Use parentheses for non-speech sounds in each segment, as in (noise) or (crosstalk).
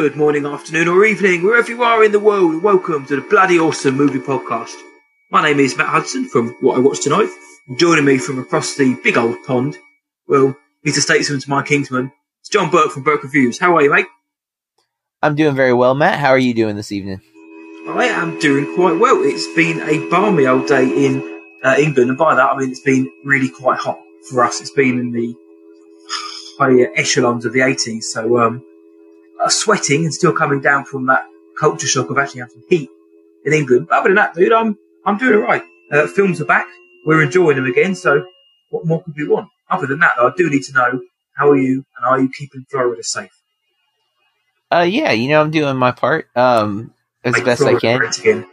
Good morning, afternoon, or evening, wherever you are in the world. Welcome to the Bloody Awesome Movie Podcast. My name is Matt Hudson from What I Watched Tonight. Joining me from across the big old pond, well, he's Mr. Statesman to my Kingsman, it's John Burke from Burke Reviews. How are you, mate? I'm doing very well, Matt. How are you doing this evening? I am doing quite well. It's been a balmy old day in uh, England, and by that I mean it's been really quite hot for us. It's been in the higher echelons of the 80s, so um, sweating and still coming down from that culture shock of actually having some heat in England. But other than that, dude, I'm I'm doing all right. Uh, films are back. We're enjoying them again. So what more could we want? Other than that, though, I do need to know how are you and are you keeping Florida safe? Uh, yeah, you know I'm doing my part um as Make best Florida I can.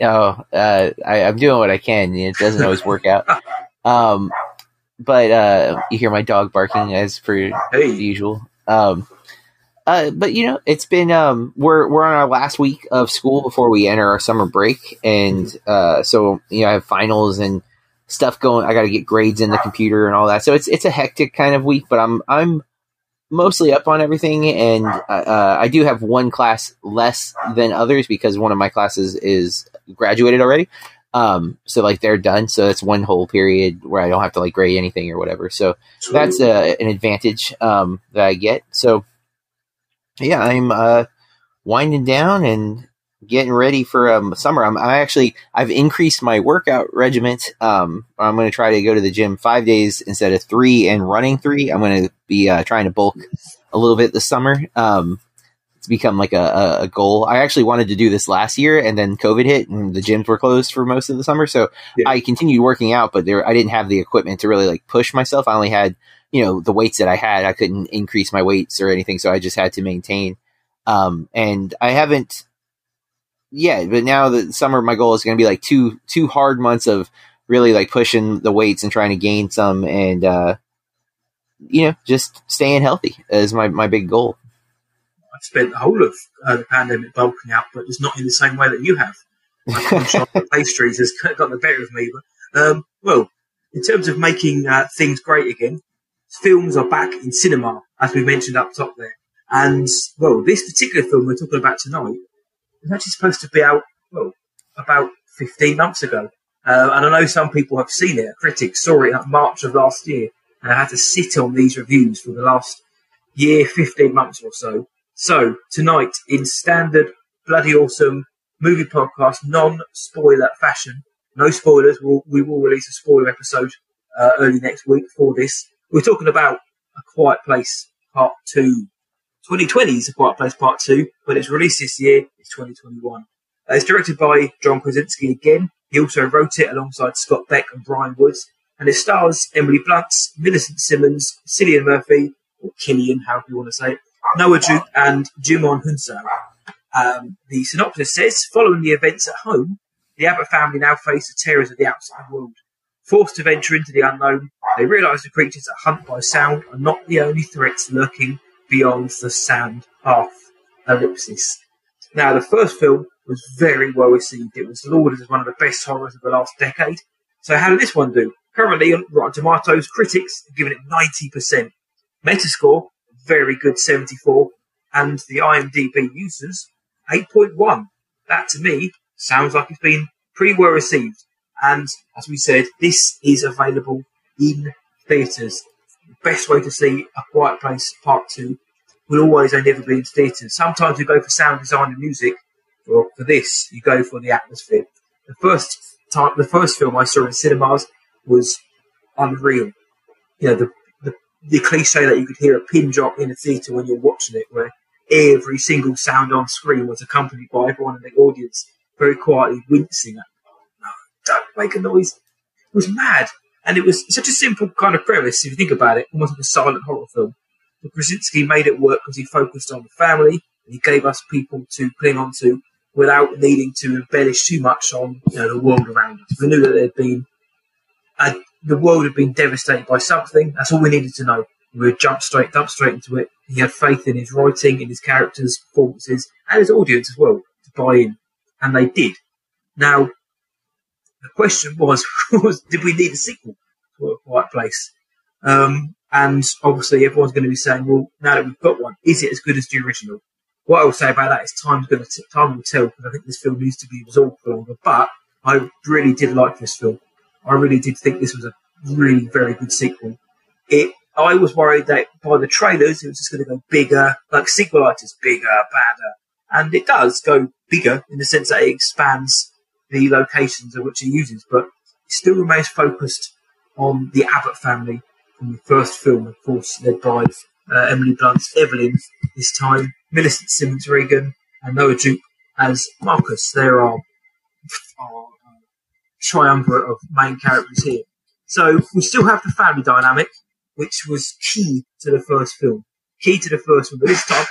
Oh, uh, I, I'm doing what I can. It doesn't always work out. (laughs) Um, but uh, you hear my dog barking as per Hey, usual. Um, uh, but you know, it's been um, we're we're on our last week of school before we enter our summer break, and uh, so you know, I have finals and stuff going. I got to get grades in the computer and all that. So it's it's a hectic kind of week, but I'm I'm mostly up on everything, and uh, uh, I do have one class less than others because one of my classes is graduated already. Um, so like they're done, so it's one whole period where I don't have to like grade anything or whatever. So that's uh, an advantage um, that I get. So yeah, I'm uh, winding down and getting ready for um, summer. I'm I actually I've increased my workout regiment. Um, I'm going to try to go to the gym five days instead of three and running three. I'm going to be uh, trying to bulk a little bit this summer. Um, it's become like a, a, goal. I actually wanted to do this last year, and then COVID hit, and the gyms were closed for most of the summer. So Yeah. I continued working out, but there I didn't have the equipment to really like push myself. I only had you know the weights that I had. I couldn't increase my weights or anything, so I just had to maintain. Um, and I haven't yeah, but now the summer, my goal is going to be like two two hard months of really like pushing the weights and trying to gain some, and uh, you know, just staying healthy is my my big goal. I've spent the whole of uh, the pandemic bulking out, but it's not in the same way that you have. (laughs) Of pastries has (laughs) got the better of me. But um, well, in terms of making uh, things great again, films are back in cinema, as we mentioned up top there. And well, this particular film we're talking about tonight was actually supposed to be out well about 15 months ago. Uh, and I know some people have seen it. Critics saw it in March of last year, and I had to sit on these reviews for the last year, 15 months or so. So tonight, in standard bloody awesome movie podcast, non-spoiler fashion, no spoilers. We'll, we will release a spoiler episode uh, early next week for this. We're talking about A Quiet Place Part Two. 2020 is A Quiet Place Part Two, but it's released this year. It's 2021. Uh, it's directed by John Krasinski again. He also wrote it alongside Scott Beck and Bryan Woods, and it stars Emily Blunt, Millicent Simmonds, Cillian Murphy, or Killian, however you want to say it, Noah Jupe, and Djimon Hounsou. Um, the synopsis says, following the events at home, the Abbott family now face the terrors of the outside world. Forced to venture into the unknown, they realise the creatures that hunt by sound are not the only threats lurking beyond the sand path. Ellipsis. Now, the first film was very well received. It was lauded as one of the best horrors of the last decade. So, how did this one do? Currently, on Rotten Tomatoes, critics are giving it 90%. Metascore, very good 74. And the IMDb users, 8.1. That to me sounds like it's been pretty well received. And as we said, this is available in theatres. The best way to see A Quiet Place Part 2 will always only ever be in theatres. Sometimes we go for sound design and music. For, for this, you go for the atmosphere. The first time, the first film I saw in cinemas was unreal. You know, the, the, the cliche that you could hear a pin drop in a theatre when you're watching it, where every single sound on screen was accompanied by everyone in the audience very quietly wincing at, make a noise. It was mad. And it was such a simple kind of premise, if you think about it, almost like a silent horror film. But Krasinski made it work because he focused on the family and he gave us people to cling on to without needing to embellish too much on you know, the world around us. We knew that there'd been a, the world had been devastated by something. That's all we needed to know. We would jump straight, jump straight into it. He had faith in his writing, in his characters' performances, and his audience as well to buy in, and they did. Now, the question was, (laughs) was did we need a sequel to A Quiet Place? Um, and obviously, everyone's going to be saying, well, now that we've got one, is it as good as the original? what I will say about that is time's going to time will tell because I think this film needs to be absorbed for longer. But I really did like this film. I really did think this was a really very good sequel. It I was worried that by the trailers it was just going to go bigger, like sequelitis, bigger, badder, and it does go bigger in the sense that it expands the locations of which he uses, but it still remains focused on the Abbott family from the first film, of course, led by uh, Emily Blunt's Evelyn this time, Millicent Simmonds Regan, and Noah Jupe as Marcus. There are, are uh, triumvirate of main characters here. So we still have the family dynamic, which was key to the first film. Key to the first film. But this time,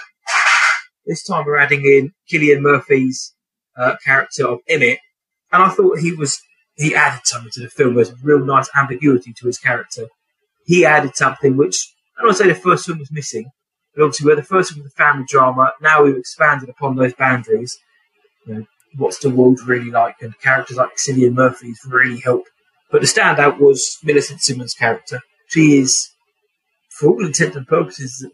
this time we're adding in Cillian Murphy's uh, character of Emmett, and I thought he was he added something to the film. There's real nice ambiguity to his character. He added something which I don't say the first film was missing, but obviously where the first film was a family drama, now we've expanded upon those boundaries. You know, what's the world really like? And characters like Cillian Murphy's really help. But the standout was Millicent Simmonds' character. She is, for all intents and purposes,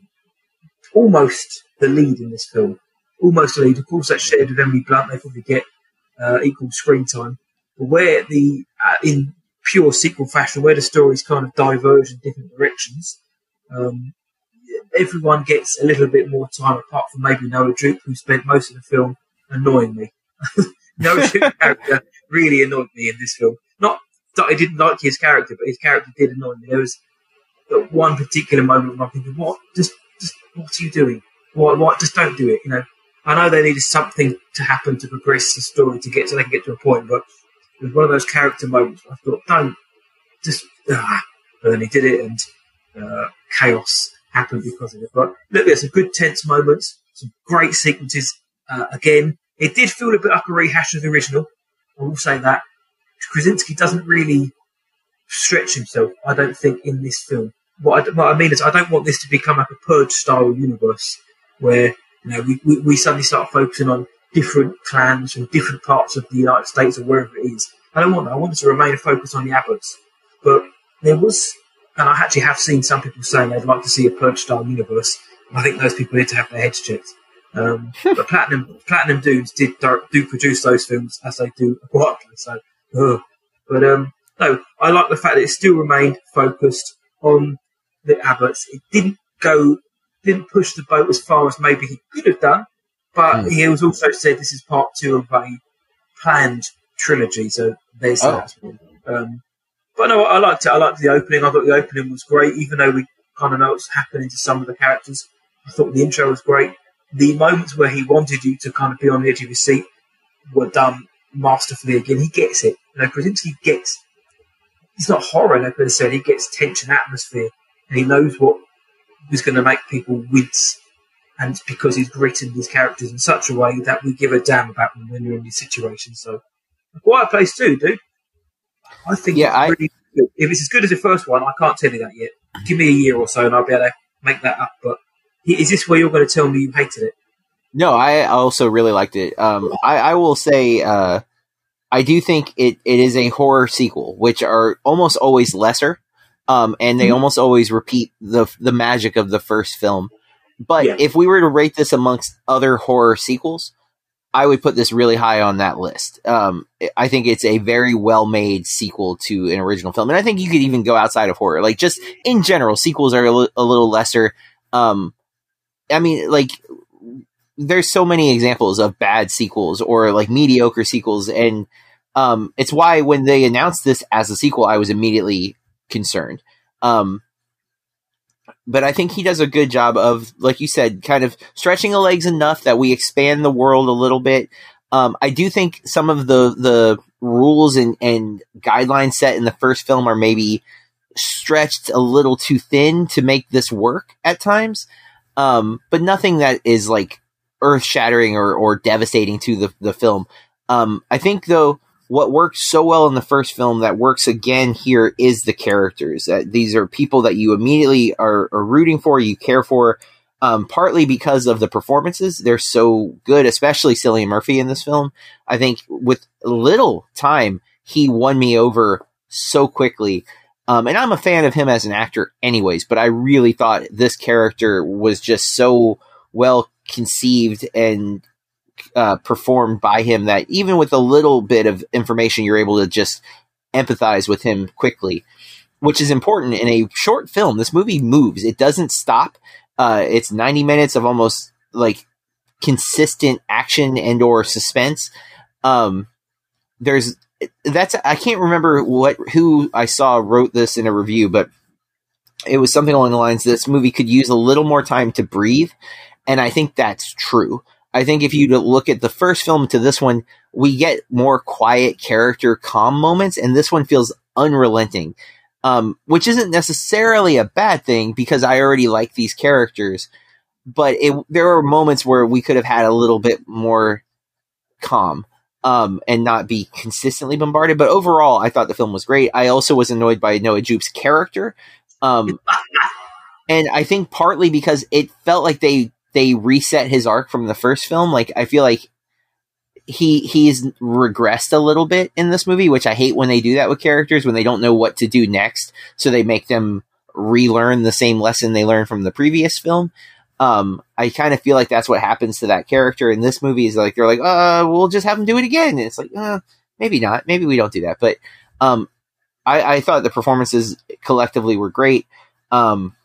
almost the lead in this film. Almost the lead. Of course, that's shared with Emily Blunt. They probably get uh, equal screen time. But where the uh, in pure sequel fashion, where the stories kind of diverge in different directions, um, everyone gets a little bit more time, apart from maybe Noah Jupe, who spent most of the film annoying me. (laughs) Noah Jupe's (laughs) character really annoyed me in this film. Not that I didn't like his character, but his character did annoy me. There was that one particular moment where I'm thinking, "What? Just, just what are you doing? Why, What? Just don't do it." You know. I know they needed something to happen to progress the story to get so they can get to a point, but it was one of those character moments. I thought, don't just. Ah. But then he did it, and uh, chaos happened because of it. But look, there's some good tense moments, some great sequences. Uh, again, it did feel a bit like a rehash of the original. I will say that. Krasinski doesn't really stretch himself, I don't think, in this film. What I, what I mean is, I don't want this to become like a Purge style universe where you know we, we, we suddenly start focusing on different clans from different parts of the United States or wherever it is. I don't want that. I want to remain focused on the Abbotts. But there was and I actually have seen some people saying they'd like to see a Purge style universe. I think those people need to have their heads checked. Um, (laughs) but Platinum Platinum Dunes did do produce those films as they do quietly. So, ugh. but um, no, I like the fact that it still remained focused on the Abbotts. It didn't go, didn't push the boat as far as maybe he could have done. But mm. he was also said this is part two of a planned trilogy. So there's oh. that. Um, but no, I liked it. I liked the opening. I thought the opening was great, even though we kind of know what's happening to some of the characters. I thought the intro was great. The moments where he wanted you to kind of be on the edge of your seat were done masterfully again. He gets it. You know, Krasinski gets. It's not horror, like I said. He gets tension, atmosphere, and he knows what is going to make people wince. And it's because he's written these characters in such a way that we give a damn about them when you're in these situations. So, a quiet place too, dude. I think yeah, I, really if it's as good as the first one, I can't tell you that yet. Give me a year or so, and I'll be able to make that up. But is this where you're going to tell me you hated it? No, I also really liked it. Um, I, I, will say uh, I do think it, it is a horror sequel, which are almost always lesser, um, and they mm-hmm. almost always repeat the the magic of the first film. But yeah. if we were to rate this amongst other horror sequels, I would put this really high on that list. Um, I think it's a very well made sequel to an original film, and I think you could even go outside of horror. Like just in general, sequels are a, l- a little lesser. Um, I mean, like there's so many examples of bad sequels or like mediocre sequels, and um, it's why when they announced this as a sequel, I was immediately concerned. Um, but I think he does a good job of, like you said, kind of stretching the legs enough that we expand the world a little bit. Um, I do think some of the the rules and, and guidelines set in the first film are maybe stretched a little too thin to make this work at times. Um, but nothing that is like earth shattering or, or devastating to the, the film. Um, I think though, what worked so well in the first film that works again here is the characters. That these are people that you immediately are, are rooting for, you care for, um, partly because of the performances. They're so good, especially Cillian Murphy in this film. I think with little time, he won me over so quickly. Um, and I'm a fan of him as an actor, anyways, but I really thought this character was just so well conceived and uh, performed by him that even with a little bit of information, you're able to just empathize with him quickly, which is important in a short film. This movie moves; it doesn't stop. Uh, it's 90 minutes of almost like consistent action and or suspense. Um, there's that's I can't remember what who I saw wrote this in a review, but it was something along the lines this movie could use a little more time to breathe, and I think that's true. I think if you look at the first film to this one, we get more quiet character calm moments, and this one feels unrelenting, um, which isn't necessarily a bad thing because I already like these characters. But it, there are moments where we could have had a little bit more calm um, and not be consistently bombarded. But overall, I thought the film was great. I also was annoyed by Noah Jupe's character. Um, (laughs) and I think partly because it felt like they they reset his arc from the first film. Like I feel like he he's regressed a little bit in this movie, which I hate when they do that with characters when they don't know what to do next, so they make them relearn the same lesson they learned from the previous film. Um, I kind of feel like that's what happens to that character in this movie. Is like they're like, uh, we'll just have him do it again. And it's like, uh, maybe not. Maybe we don't do that. But um, I, I thought the performances collectively were great. Um,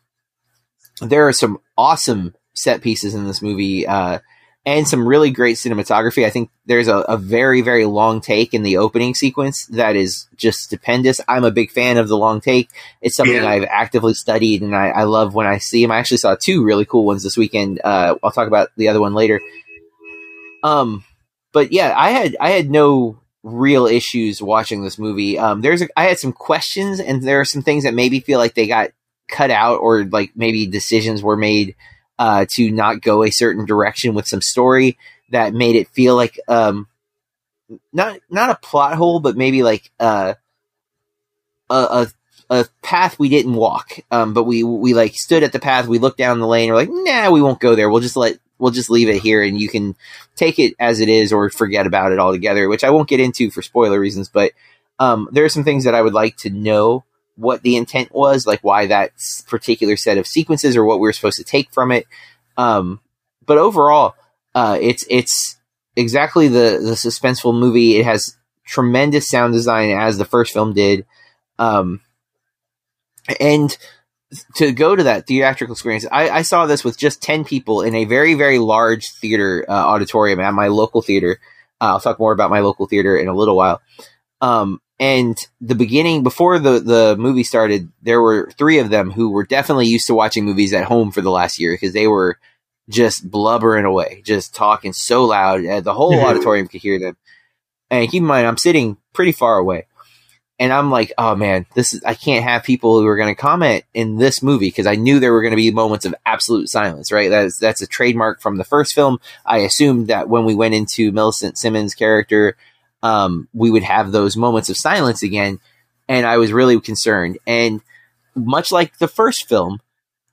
there are some awesome set pieces in this movie. Uh, and some really great cinematography. I think there's a, a, very, very long take in the opening sequence that is just stupendous. I'm a big fan of the long take. It's something yeah. I've actively studied, and I, I, love when I see them. I actually saw two really cool ones this weekend. Uh, I'll talk about the other one later. Um, but yeah, I had I had no real issues watching this movie. Um, there's a, I had some questions, and there are some things that maybe feel like they got cut out, or like maybe decisions were made uh, to not go a certain direction with some story that made it feel like um, not not a plot hole, but maybe like uh, a, a a path we didn't walk. Um, but we we like stood at the path, we looked down the lane, we're like, nah, we won't go there. We'll just let we'll just leave it here, and you can take it as it is or forget about it altogether. Which I won't get into for spoiler reasons, but um, there are some things that I would like to know what the intent was, like why that particular set of sequences or what we are supposed to take from it. Um, but overall, uh, it's it's exactly the the suspenseful movie. It has tremendous sound design as the first film did, um, and to go to that theatrical experience, I, I, saw this with just ten people in a very very large theater uh, auditorium at my local theater. Uh, I'll talk more about my local theater in a little while. Um, and the beginning, before the, the movie started, there were three of them who were definitely used to watching movies at home for the last year because they were just blubbering away, just talking so loud. The whole auditorium could hear them. And keep in mind, I'm sitting pretty far away. And I'm like, oh man, this is, I can't have people who are going to comment in this movie because I knew there were going to be moments of absolute silence, right? That's, that's a trademark from the first film. I assumed that when we went into Millicent Simmonds character, um, we would have those moments of silence again. And I was really concerned. And much like the first film,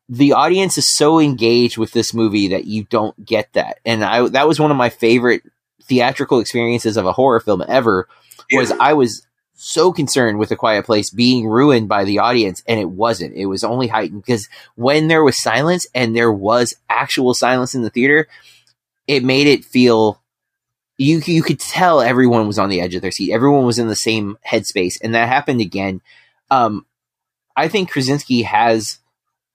the audience is so engaged with this movie that you don't get that. And I that was one of my favorite theatrical experiences of a horror film ever. Was yeah. I was so concerned with a quiet place being ruined by the audience and it wasn't it was only heightened because when there was silence and there was actual silence in the theater it made it feel you you could tell everyone was on the edge of their seat. Everyone was in the same headspace, and that happened again. Um, I think Krasinski has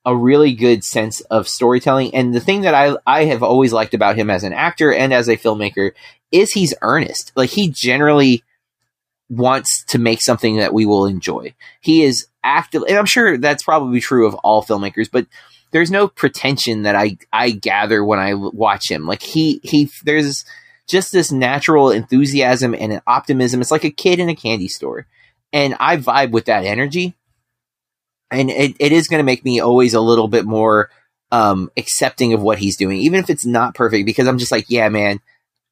a really good sense of storytelling, and the thing that I I have always liked about him as an actor and as a filmmaker is he's earnest. Like he generally wants to make something that we will enjoy. He is active, and I'm sure that's probably true of all filmmakers, but there's no pretension that I I gather when I watch him. Like he he there's just this natural enthusiasm and an optimism. It's like a kid in a candy store. And I vibe with that energy. And it, it is going to make me always a little bit more um, accepting of what he's doing, even if it's not perfect, because I'm just like, yeah, man,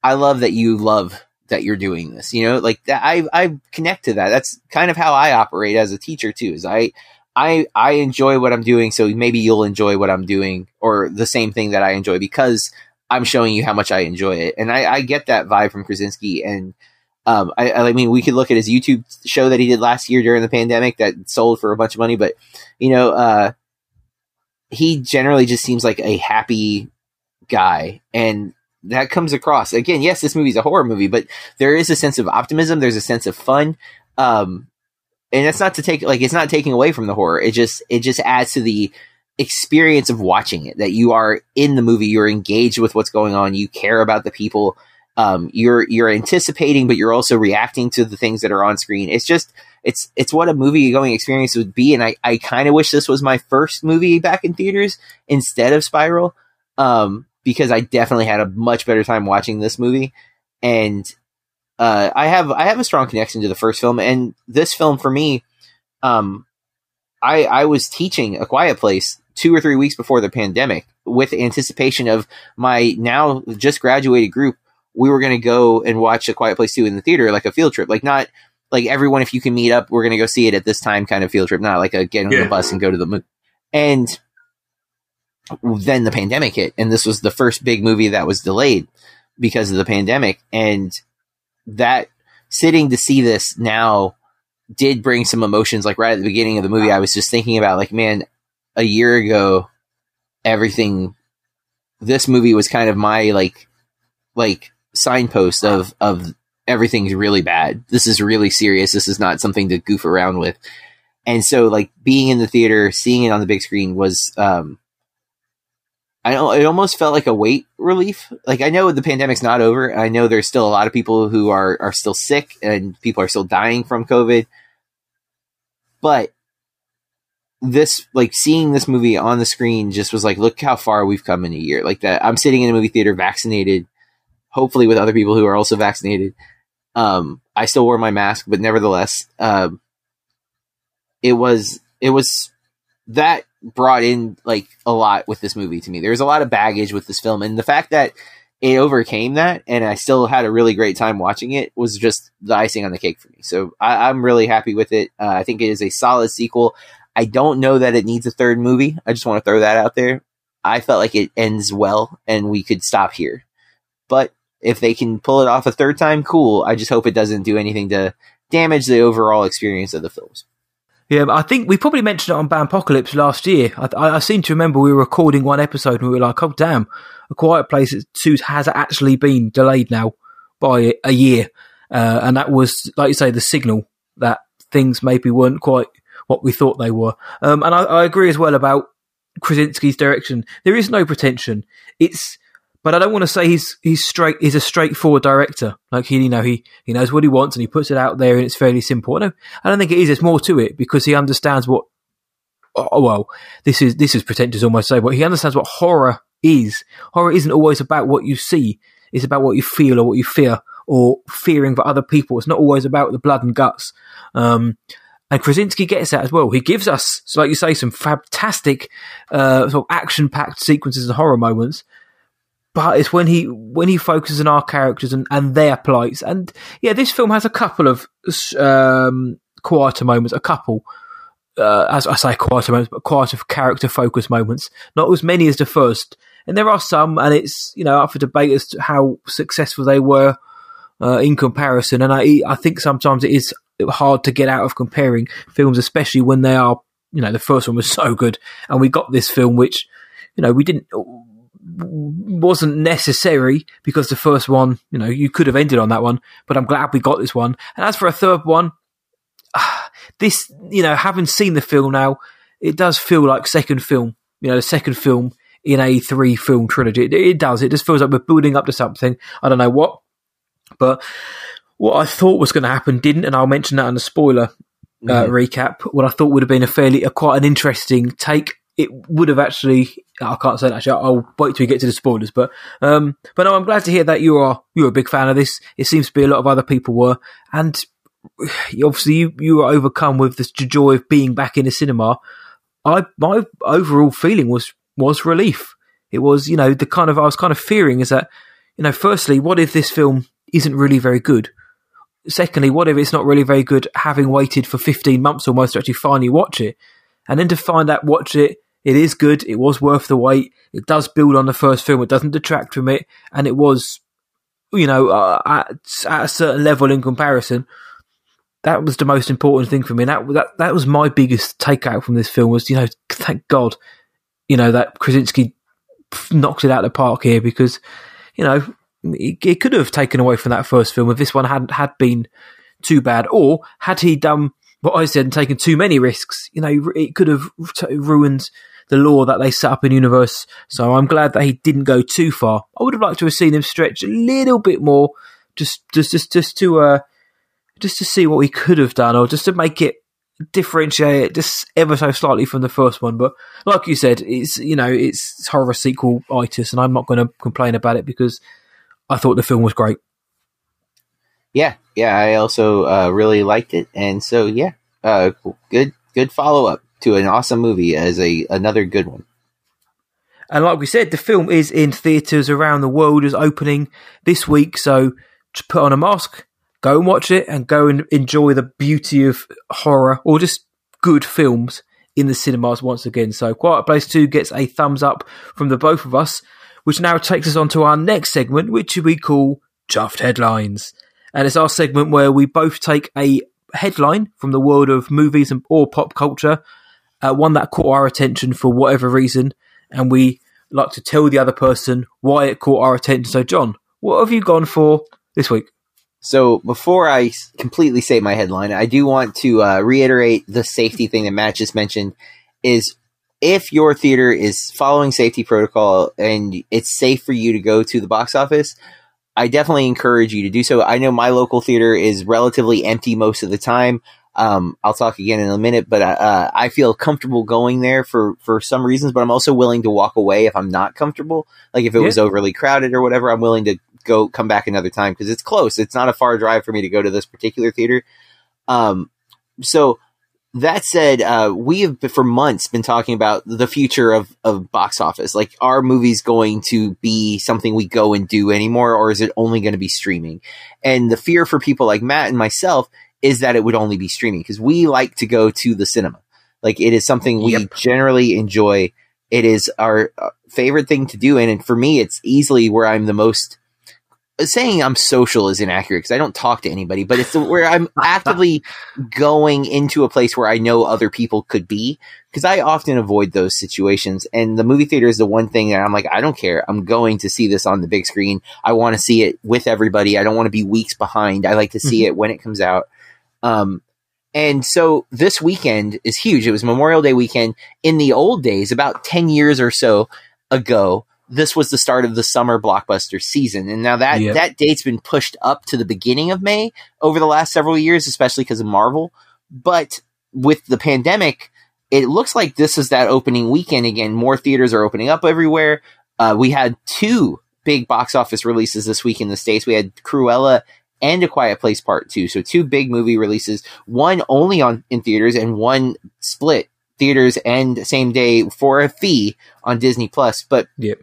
I love that you love that you're doing this. You know, like that, I I connect to that. That's kind of how I operate as a teacher too. Is I I I enjoy what I'm doing, so maybe you'll enjoy what I'm doing, or the same thing that I enjoy because I'm showing you how much I enjoy it. And I, I get that vibe from Krasinski. And um, I, I, mean, we could look at his YouTube show that he did last year during the pandemic that sold for a bunch of money. But, you know, uh, he generally just seems like a happy guy, and that comes across again. Yes, this movie's a horror movie, but there is a sense of optimism. There's a sense of fun. Um, and that's not to take like it's not taking away from the horror. It just it just adds to the experience of watching it. That you are in the movie, you're engaged with what's going on, you care about the people. Um, you're you're anticipating, but you're also reacting to the things that are on screen. It's just it's it's what a movie going experience would be, and I I kind of wish this was my first movie back in theaters instead of Spiral, um, because I definitely had a much better time watching this movie, and uh, I have I have a strong connection to the first film, and this film for me, um, I I was teaching A Quiet Place two or three weeks before the pandemic with anticipation of my now just graduated group. We were going to go and watch A Quiet Place two in the theater, like a field trip, like not like everyone. If you can meet up, we're going to go see it at this time, kind of field trip, not like a get on yeah. the bus and go to the movie. And then the pandemic hit, and this was the first big movie that was delayed because of the pandemic, and that sitting to see this now did bring some emotions. Like right at the beginning of the movie, I was just thinking about like, man, a year ago, everything. This movie was kind of my like, like signpost of of everything's really bad. This is really serious. This is not something to goof around with. And so, like being in the theater, seeing it on the big screen was um, I it almost felt like a weight relief. Like I know the pandemic's not over. I know there's still a lot of people who are are still sick and people are still dying from COVID. But this like seeing this movie on the screen just was like look how far we've come in a year. Like that I'm sitting in a movie theater vaccinated, hopefully with other people who are also vaccinated. Um I still wore my mask, but nevertheless, um it was it was that brought in like a lot with this movie to me. There's a lot of baggage with this film, and the fact that it overcame that, and I still had a really great time watching it, was just the icing on the cake for me. So I, am really happy with it. Uh, I think it is a solid sequel. I don't know that it needs a third movie. I just want to throw that out there. I felt like it ends well, and we could stop here. But if they can pull it off a third time, cool. I just hope it doesn't do anything to damage the overall experience of the films. Yeah, I think we probably mentioned it on Apocalypse last year. I, I, I, seem to remember we were recording one episode and we were like, "Oh damn, A Quiet Place 2 has actually been delayed now by a year," uh, and that was, like you say, the signal that things maybe weren't quite what we thought they were. Um, and I, I agree as well about Krasinski's direction. There is no pretension. It's but I don't want to say he's he's straight. He's a straightforward director. Like he, you know, he he knows what he wants and he puts it out there, and it's fairly simple. I don't, I don't think it is. There's more to it because he understands what. Oh well, this is this is pretentious almost say, but he understands what horror is. Horror isn't always about what you see. It's about what you feel or what you fear or fearing for other people. It's not always about the blood and guts. Um, and Krasinski gets that as well. He gives us, like you say, some fantastic uh, sort of action-packed sequences and horror moments but it's when he when he focuses on our characters and, and their plights. And yeah, this film has a couple of um, quieter moments, a couple. Uh, as I say, quieter moments, but quieter character focus moments. Not as many as the first, and there are some, and it's you know up for debate as to how successful they were uh, in comparison. And I I think sometimes it is hard to get out of comparing films, especially when they are you know the first one was so good, and we got this film which you know we didn't wasn't necessary because the first one, you know, you could have ended on that one, but I'm glad we got this one. And as for a third one, (sighs) this, you know, having seen the film now, it does feel like second film, you know, the second film in a three film trilogy. It, it does. It just feels like we're building up to something. I don't know what, but what I thought was going to happen didn't, and I'll mention that in the spoiler uh, mm-hmm. recap. What I thought would have been a fairly, a, quite an interesting take. It would have actually I can't say that. Actually, I'll wait till we get to the spoilers. But um, but no, I'm glad to hear that you are you're a big fan of this. It seems to be a lot of other people were, and (sighs) obviously you you were overcome with the joy of being back in the cinema. I my overall feeling was was relief. It was you know the kind of I was kind of fearing is that you know firstly, what if this film isn't really very good? Secondly, what if it's not really very good? Having waited for 15 months almost to actually finally watch it, and then to find out watch it it is good. It was worth the wait. It does build on the first film. It doesn't detract from it, and it was, you know, uh, at, at a certain level in comparison. That was the most important thing for me. That that that was my biggest takeout from this film was, you know, thank God, you know, that Krasinski knocked it out of the park here because you know it, it could have taken away from that first film if this one hadn't had been too bad, or had he done what I said and taken too many risks, you know, it could have ruined the law that they set up in universe. So I'm glad that he didn't go too far. I would have liked to have seen him stretch a little bit more, just just just just to uh, just to see what we could have done, or just to make it differentiate it just ever so slightly from the first one. But like you said, it's you know it's horror sequel itis, and I'm not going to complain about it because I thought the film was great. Yeah, yeah, I also uh, really liked it, and so yeah, uh, good good follow up to an awesome movie as a another good one. And like we said, the film is in theaters around the world, is opening this week. So to put on a mask, go and watch it, and go and enjoy the beauty of horror or just good films in the cinemas once again. So Quiet Place Two gets a thumbs up from the both of us, which now takes us on to our next segment, which we call Chuffed Headlines. And it's our segment where we both take a headline from the world of movies and, or pop culture, uh, one that caught our attention for whatever reason, and we like to tell the other person why it caught our attention. So, John, what have you gone for this week? So, before I completely say my headline, I do want to uh, reiterate the safety thing that Matt just mentioned. Is if your theater is following safety protocol and it's safe for you to go to the box office, I definitely encourage you to do so. I know my local theater is relatively empty most of the time. Um, I'll talk again in a minute, but uh, uh, I feel comfortable going there for for some reasons. But I'm also willing to walk away if I'm not comfortable. Like if it yeah. was overly crowded or whatever, I'm willing to go come back another time because it's close. It's not a far drive for me to go to this particular theater. Um, so that said, uh, we have for months been talking about the future of, of box office. Like, are movies going to be something we go and do anymore, or is it only going to be streaming? And the fear for people like Matt and myself is that it would only be streaming because we like to go to the cinema. Like, it is something we yep. generally enjoy. It is our uh, favorite thing to do. And for me, it's easily where I'm the most saying I'm social is inaccurate because I don't talk to anybody, but it's where I'm (laughs) actively going into a place where I know other people could be because I often avoid those situations. And the movie theater is the one thing that I'm like, I don't care. I'm going to see this on the big screen. I want to see it with everybody. I don't want to be weeks behind. I like to see mm-hmm. it when it comes out. Um, and so this weekend is huge. It was Memorial Day weekend. In the old days, about 10 years or so ago, this was the start of the summer blockbuster season. And now that, yep. that date's been pushed up to the beginning of May over the last several years, especially because of Marvel. But with the pandemic, it looks like this is that opening weekend again. More theaters are opening up everywhere. Uh, we had two big box office releases this week in the States. We had Cruella and A Quiet Place Part 2. So two big movie releases, one only on in theaters and one split theaters and same day for a fee on Disney Plus. But yep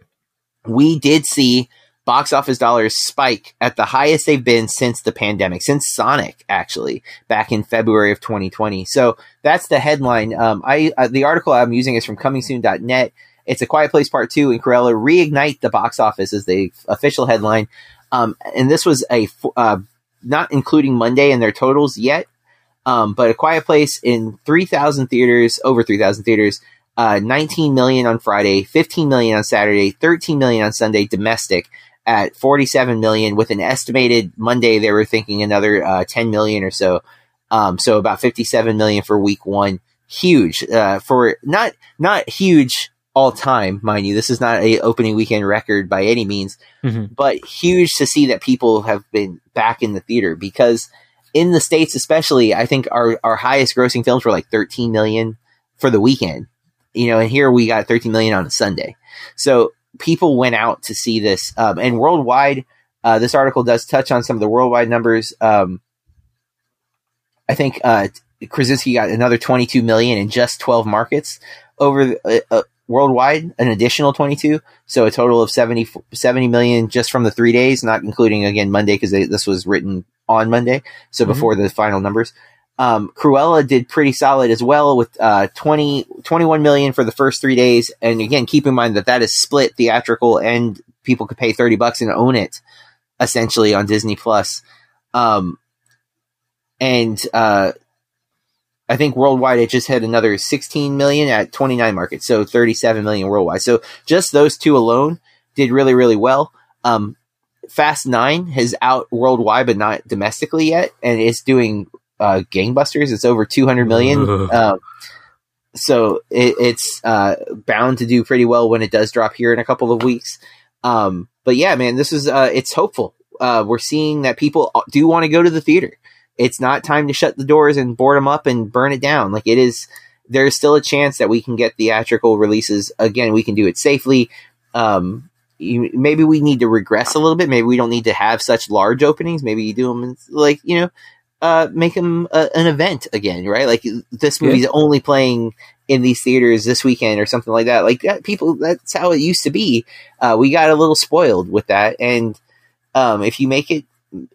we did see box office dollars spike at the highest they've been since the pandemic, since Sonic, actually, back in February of 2020. So that's the headline. Um, I uh, the article I'm using is from ComingSoon.net. It's a Quiet Place Part Two and Cruella reignite the box office as the official headline. Um, and this was a uh, not including Monday in their totals yet, um, but a Quiet Place in 3,000 theaters, over 3,000 theaters, uh, 19 million on Friday, 15 million on Saturday, 13 million on Sunday domestic at 47 million with an estimated Monday they were thinking another uh, 10 million or so. Um, so about 57 million for week one. Huge uh, for not not huge all time, mind you. This is not a opening weekend record by any means, mm-hmm. but huge to see that people have been back in the theater because in the states, especially, I think our our highest grossing films were like 13 million for the weekend you know, and here we got 13 million on a Sunday. So people went out to see this. Um, and worldwide, uh, this article does touch on some of the worldwide numbers. Um, I think uh, Krasinski got another 22 million in just 12 markets over uh, uh, worldwide, an additional 22. So a total of 70, 70 million just from the three days, not including again Monday because this was written on Monday. So mm-hmm. before the final numbers. Um, Cruella did pretty solid as well with uh, 20, 21 million for the first three days. And again, keep in mind that that is split theatrical and people could pay 30 bucks and own it essentially on Disney Plus. Um, and uh, I think worldwide it just hit another 16 million at 29 markets, so 37 million worldwide. So just those two alone did really, really well. Um, Fast Nine has out worldwide, but not domestically yet, and it's doing uh, gangbusters. It's over 200 million. Um, so it, it's uh, bound to do pretty well when it does drop here in a couple of weeks. Um, but yeah, man, this is uh, it's hopeful. Uh, we're seeing that people do want to go to the theater. It's not time to shut the doors and board them up and burn it down. Like it is, there's still a chance that we can get theatrical releases again. We can do it safely. Um, you, maybe we need to regress a little bit. Maybe we don't need to have such large openings. Maybe you do them in, like you know, uh, make them a, an event again, right? Like this movie's yeah. only playing in these theaters this weekend or something like that. Like that, people, that's how it used to be. Uh, we got a little spoiled with that, and um, if you make it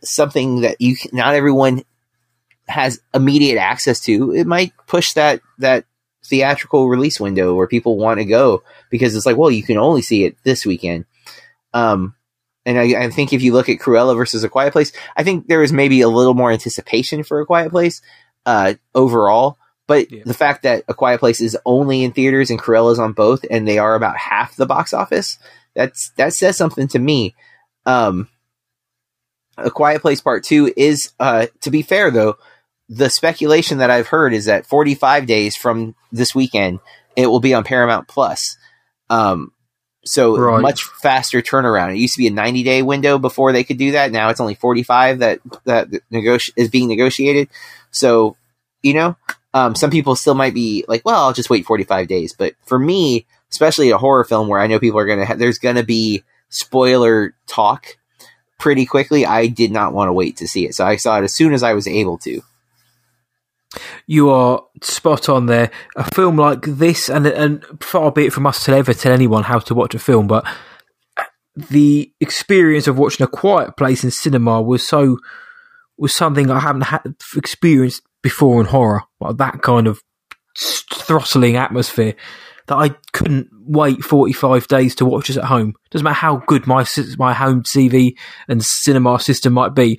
something that you not everyone has immediate access to, it might push that that theatrical release window where people want to go because it's like, well, you can only see it this weekend. Um, and I, I, think if you look at Cruella versus A Quiet Place, I think there was maybe a little more anticipation for A Quiet Place uh, overall. But yeah. the fact that A Quiet Place is only in theaters and Cruella's on both, and they are about half the box office, that's that says something to me. Um, a Quiet Place Part Two is, uh, to be fair though, the speculation that I've heard is that 45 days from this weekend, it will be on Paramount Plus. Um, so right. much faster turnaround. It used to be a 90 day window before they could do that. Now it's only 45 that that negoti- is being negotiated. So, you know, um, some people still might be like, well, I'll just wait 45 days. But for me, especially a horror film where I know people are going to, ha- there's going to be spoiler talk pretty quickly. I did not want to wait to see it. So I saw it as soon as I was able to. You are spot on there. A film like this, and and far be it from us to ever tell anyone how to watch a film, but uh, the experience of watching a quiet place in cinema was so was something I haven't had experienced before in horror. Like that kind of throttling atmosphere that I couldn't wait 45 days to watch this at home. Doesn't matter how good my my home TV and cinema system might be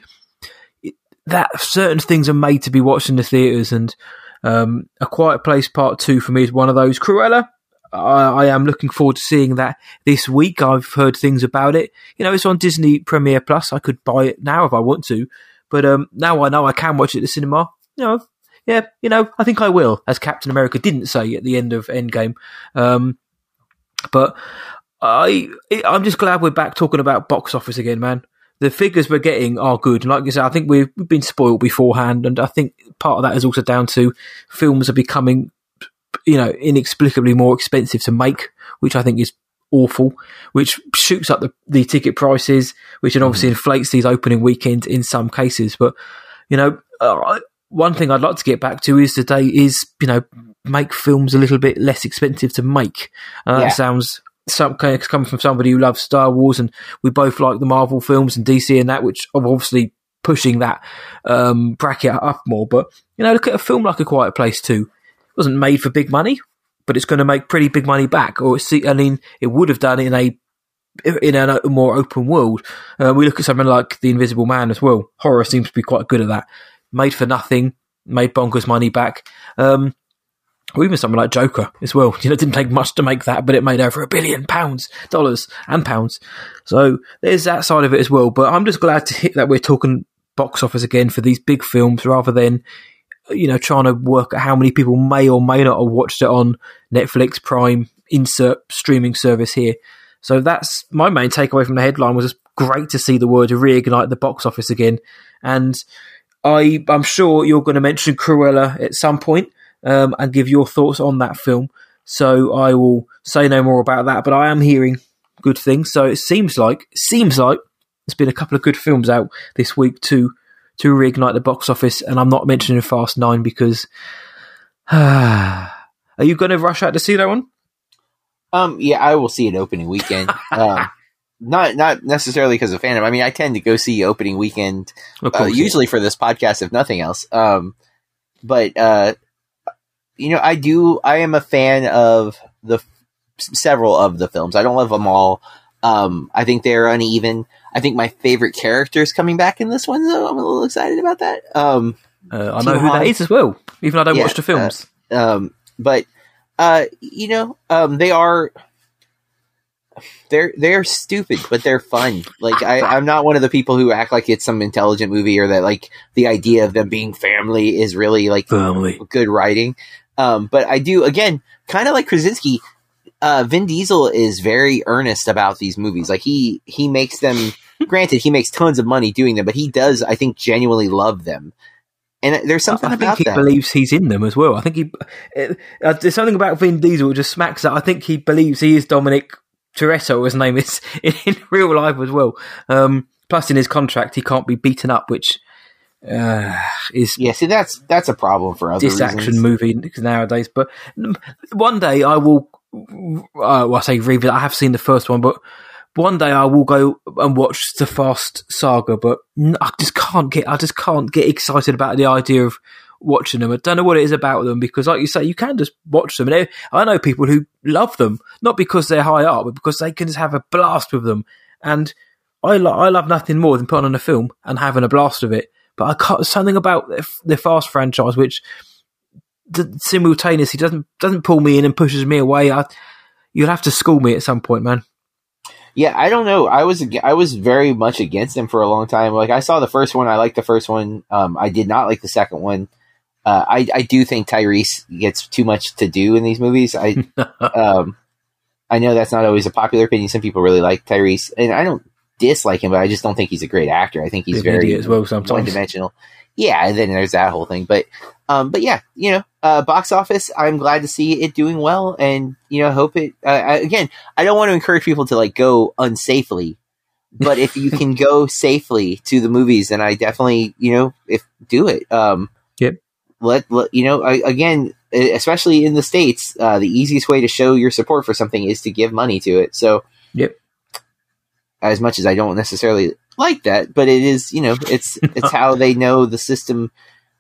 that certain things are made to be watched in the theaters, and um, A Quiet Place Part Two for me is one of those. Cruella, I, I, am looking forward to seeing that this week. I've heard things about it. You know, it's on Disney Premiere Plus. I could buy it now if I want to, but um, now I know I can watch it at the cinema. You know, yeah, you know, I think I will, as Captain America didn't say at the end of Endgame. Um, but I, I'm just glad we're back talking about box office again, man the figures we're getting are good. And like you said, I think we've, we've been spoiled beforehand, and I think part of that is also down to films are becoming, you know, inexplicably more expensive to make, which I think is awful, which shoots up the, the ticket prices, which then obviously mm. inflates these opening weekends in some cases. But you know, uh, one thing I'd like to get back to is today is you know make films a little bit less expensive to make. Uh, yeah. That sounds some coming from somebody who loves Star Wars, and we both like the Marvel films and DC and that, which are obviously pushing that um, bracket up more. But you know, look at a film like A Quiet Place Two. It wasn't made for big money, but it's going to make pretty big money back. Or see, I mean, it would have done in a in a more open world. Uh, we look at something like The Invisible Man as well. Horror seems to be quite good at that. Made for nothing, made bonkers money back. Um, or even something like Joker as well. (laughs) You know, it didn't take much to make that, but it made over a billion pounds, dollars and pounds. So there's that side of it as well. But I'm just glad to hit that we're talking box office again for these big films rather than, you know, trying to work out how many people may or may not have watched it on Netflix, Prime, insert streaming service here. So that's my main takeaway from the headline was it's great to see the word reignite the box office again. And I, I'm sure you're going to mention Cruella at some point um, and give your thoughts on that film. So I will say no more about that, but I am hearing good things. So it seems like seems like there's been a couple of good films out this week to to reignite the box office, and I'm not mentioning Fast Nine because (sighs) are you going to rush out to see that one? Um, yeah, I will see it opening weekend. (laughs) um, not not necessarily because of fandom. I mean, I tend to go see opening weekend uh, usually for this podcast, if nothing else. Um, but uh, you know, I do. I am a fan of the several of the films. I don't love them all. Um, I think they're uneven. I think my favorite character is coming back in this one, though. I'm a little excited about that. Um, Uh, I Tim know who that Han. is as well, even though I don't Yeah, watch the films. Um, but uh, you know, um, they are they're they're stupid, but they're fun. Like I, I'm not one of the people who act like it's some intelligent movie or that like the idea of them being family is really like Family. good writing. Um, but I do again, kind of like Krasinski. Uh, Vin Diesel is very earnest about these movies. Like he he makes them. (laughs) granted, he makes tons of money doing them, but he does, I think, genuinely love them. And there's something I think about he that. believes he's in them as well. I think he. Uh, uh, there's something about Vin Diesel just smacks that. I think he believes he is Dominic Toretto, his name is in, (laughs) in real life as well. Um, plus, in his contract, he can't be beaten up, which uh, is yeah, see, that's that's a problem for other this reasons. action movie nowadays. But one day I will. Uh, well, I say revisit. I have seen the first one, but one day I will go and watch the Fast Saga. But I just can't get. I just can't get excited about the idea of watching them. I don't know what it is about them because, like you say, you can just watch them. And I know people who love them not because they're high up, but because they can just have a blast with them. And I, lo- I love nothing more than putting on a film and having a blast of it. But I can't, something about the, Fast franchise which simultaneously doesn't doesn't pull me in and pushes me away. I, you'll have to school me at some point, man. Yeah, I don't know. I was I was very much against him for a long time. Like I saw the first one, I liked the first one. Um, I did not like the second one. Uh, I I do think Tyrese gets too much to do in these movies. I (laughs) um, I know that's not always a popular opinion. Some people really like Tyrese, and I don't dislike him, but I just don't think he's a great actor. I think he's an very as well sometimes. dimensional. Yeah, and then there's that whole thing. But um, but yeah, you know, uh, box office. I'm glad to see it doing well, and you know, I hope it. Uh, I, again, I don't want to encourage people to like go unsafely, but if you (laughs) can go safely to the movies, then I definitely, you know, if do it. Um, Yep. Let, let you know I, again, especially in the states, uh, the easiest way to show your support for something is to give money to it. So, Yep. As much as I don't necessarily like that, but it is, you know, it's (laughs) it's how they know the system.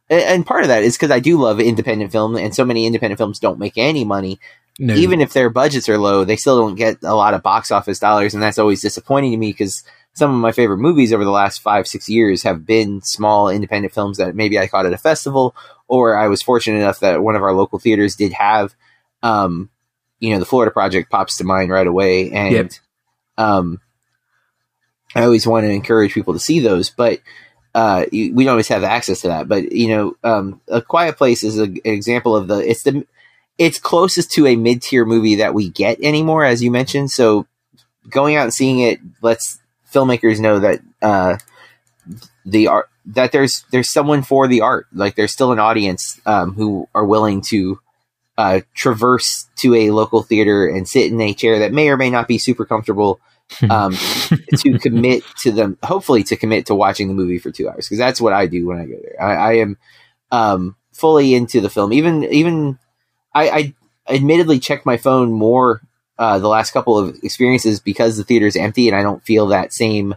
And part of that is because I do love independent film, and so many independent films don't make any money No. even if their budgets are low, they still don't get a lot of box office dollars, and that's always disappointing to me because some of my favorite movies over the last five, six years have been small independent films that maybe I caught at a festival, or I was fortunate enough that one of our local theaters did have, um, you know, the Florida Project pops to mind right away, and Yep. um, I always want to encourage people to see those, but uh, we don't always have access to that. But you know, um, A Quiet Place is a, an example of the it's the it's closest to a mid tier movie that we get anymore, as you mentioned. So going out and seeing it lets filmmakers know that uh, the art that there's there's someone for the art. Like there's still an audience um, who are willing to uh, traverse to a local theater and sit in a chair that may or may not be super comfortable um, (laughs) to commit to them. Hopefully, to commit to watching the movie for two hours because that's what I do when I go there. I, I am um, fully into the film. Even even I, I admittedly check my phone more uh, the last couple of experiences because the theater is empty and I don't feel that same.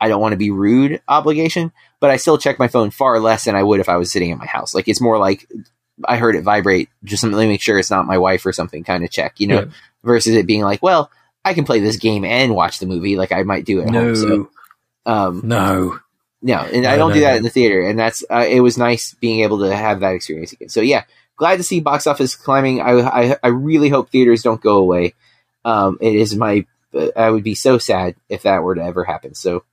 I don't want to be rude obligation, but I still check my phone far less than I would if I was sitting in my house. Like it's more like I heard it vibrate, just let me make sure it's not my wife or something kind of check, you know, Yeah. versus it being like, well, I can play this game and watch the movie like I might do at no, home. So, um, no. no, and I don't no, do that no. in the theater, and that's uh, it was nice being able to have that experience again. So yeah, glad to see box office climbing. I I, I really hope theaters don't go away. Um, it is my uh, I would be so sad if that were to ever happen. So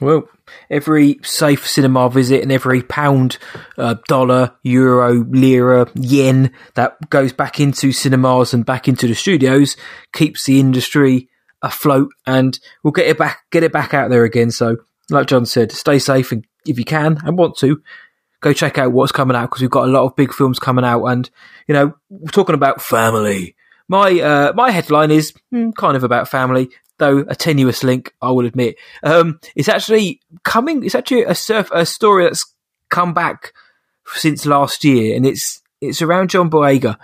Well, every safe cinema visit and every pound, uh, dollar, euro, lira, yen that goes back into cinemas and back into the studios keeps the industry afloat, and we'll get it back, get it back out there again. So, like John said, stay safe, and if you can and want to, go check out what's coming out because we've got a lot of big films coming out, and you know, we're talking about family. My uh, my headline is hmm, kind of about family, though a tenuous link, I will admit. Um, it's actually coming. It's actually a surf a story that's come back since last year, and it's it's around John Boyega.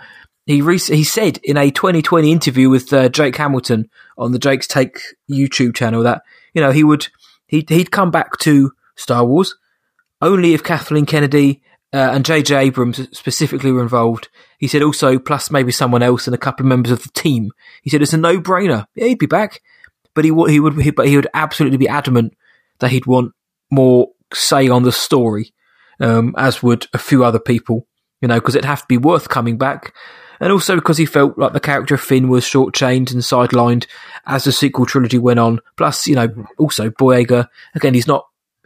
He rec- he said in a 2020 interview with uh, Jake Hamilton on the Jake's Take YouTube channel that you know he would he'd, he'd come back to Star Wars only if Kathleen Kennedy uh, and J.J. Abrams specifically were involved. He said also, plus maybe someone else and a couple of members of the team. He said it's a no-brainer. Yeah, he'd be back, but he would he would he, but he would absolutely be adamant that he'd want more say on the story. um, as would a few other people, you know, because it'd have to be worth coming back. And also because he felt like the character of Finn was shortchanged and sidelined as the sequel trilogy went on. Plus, you know, also Boyega, again, he's not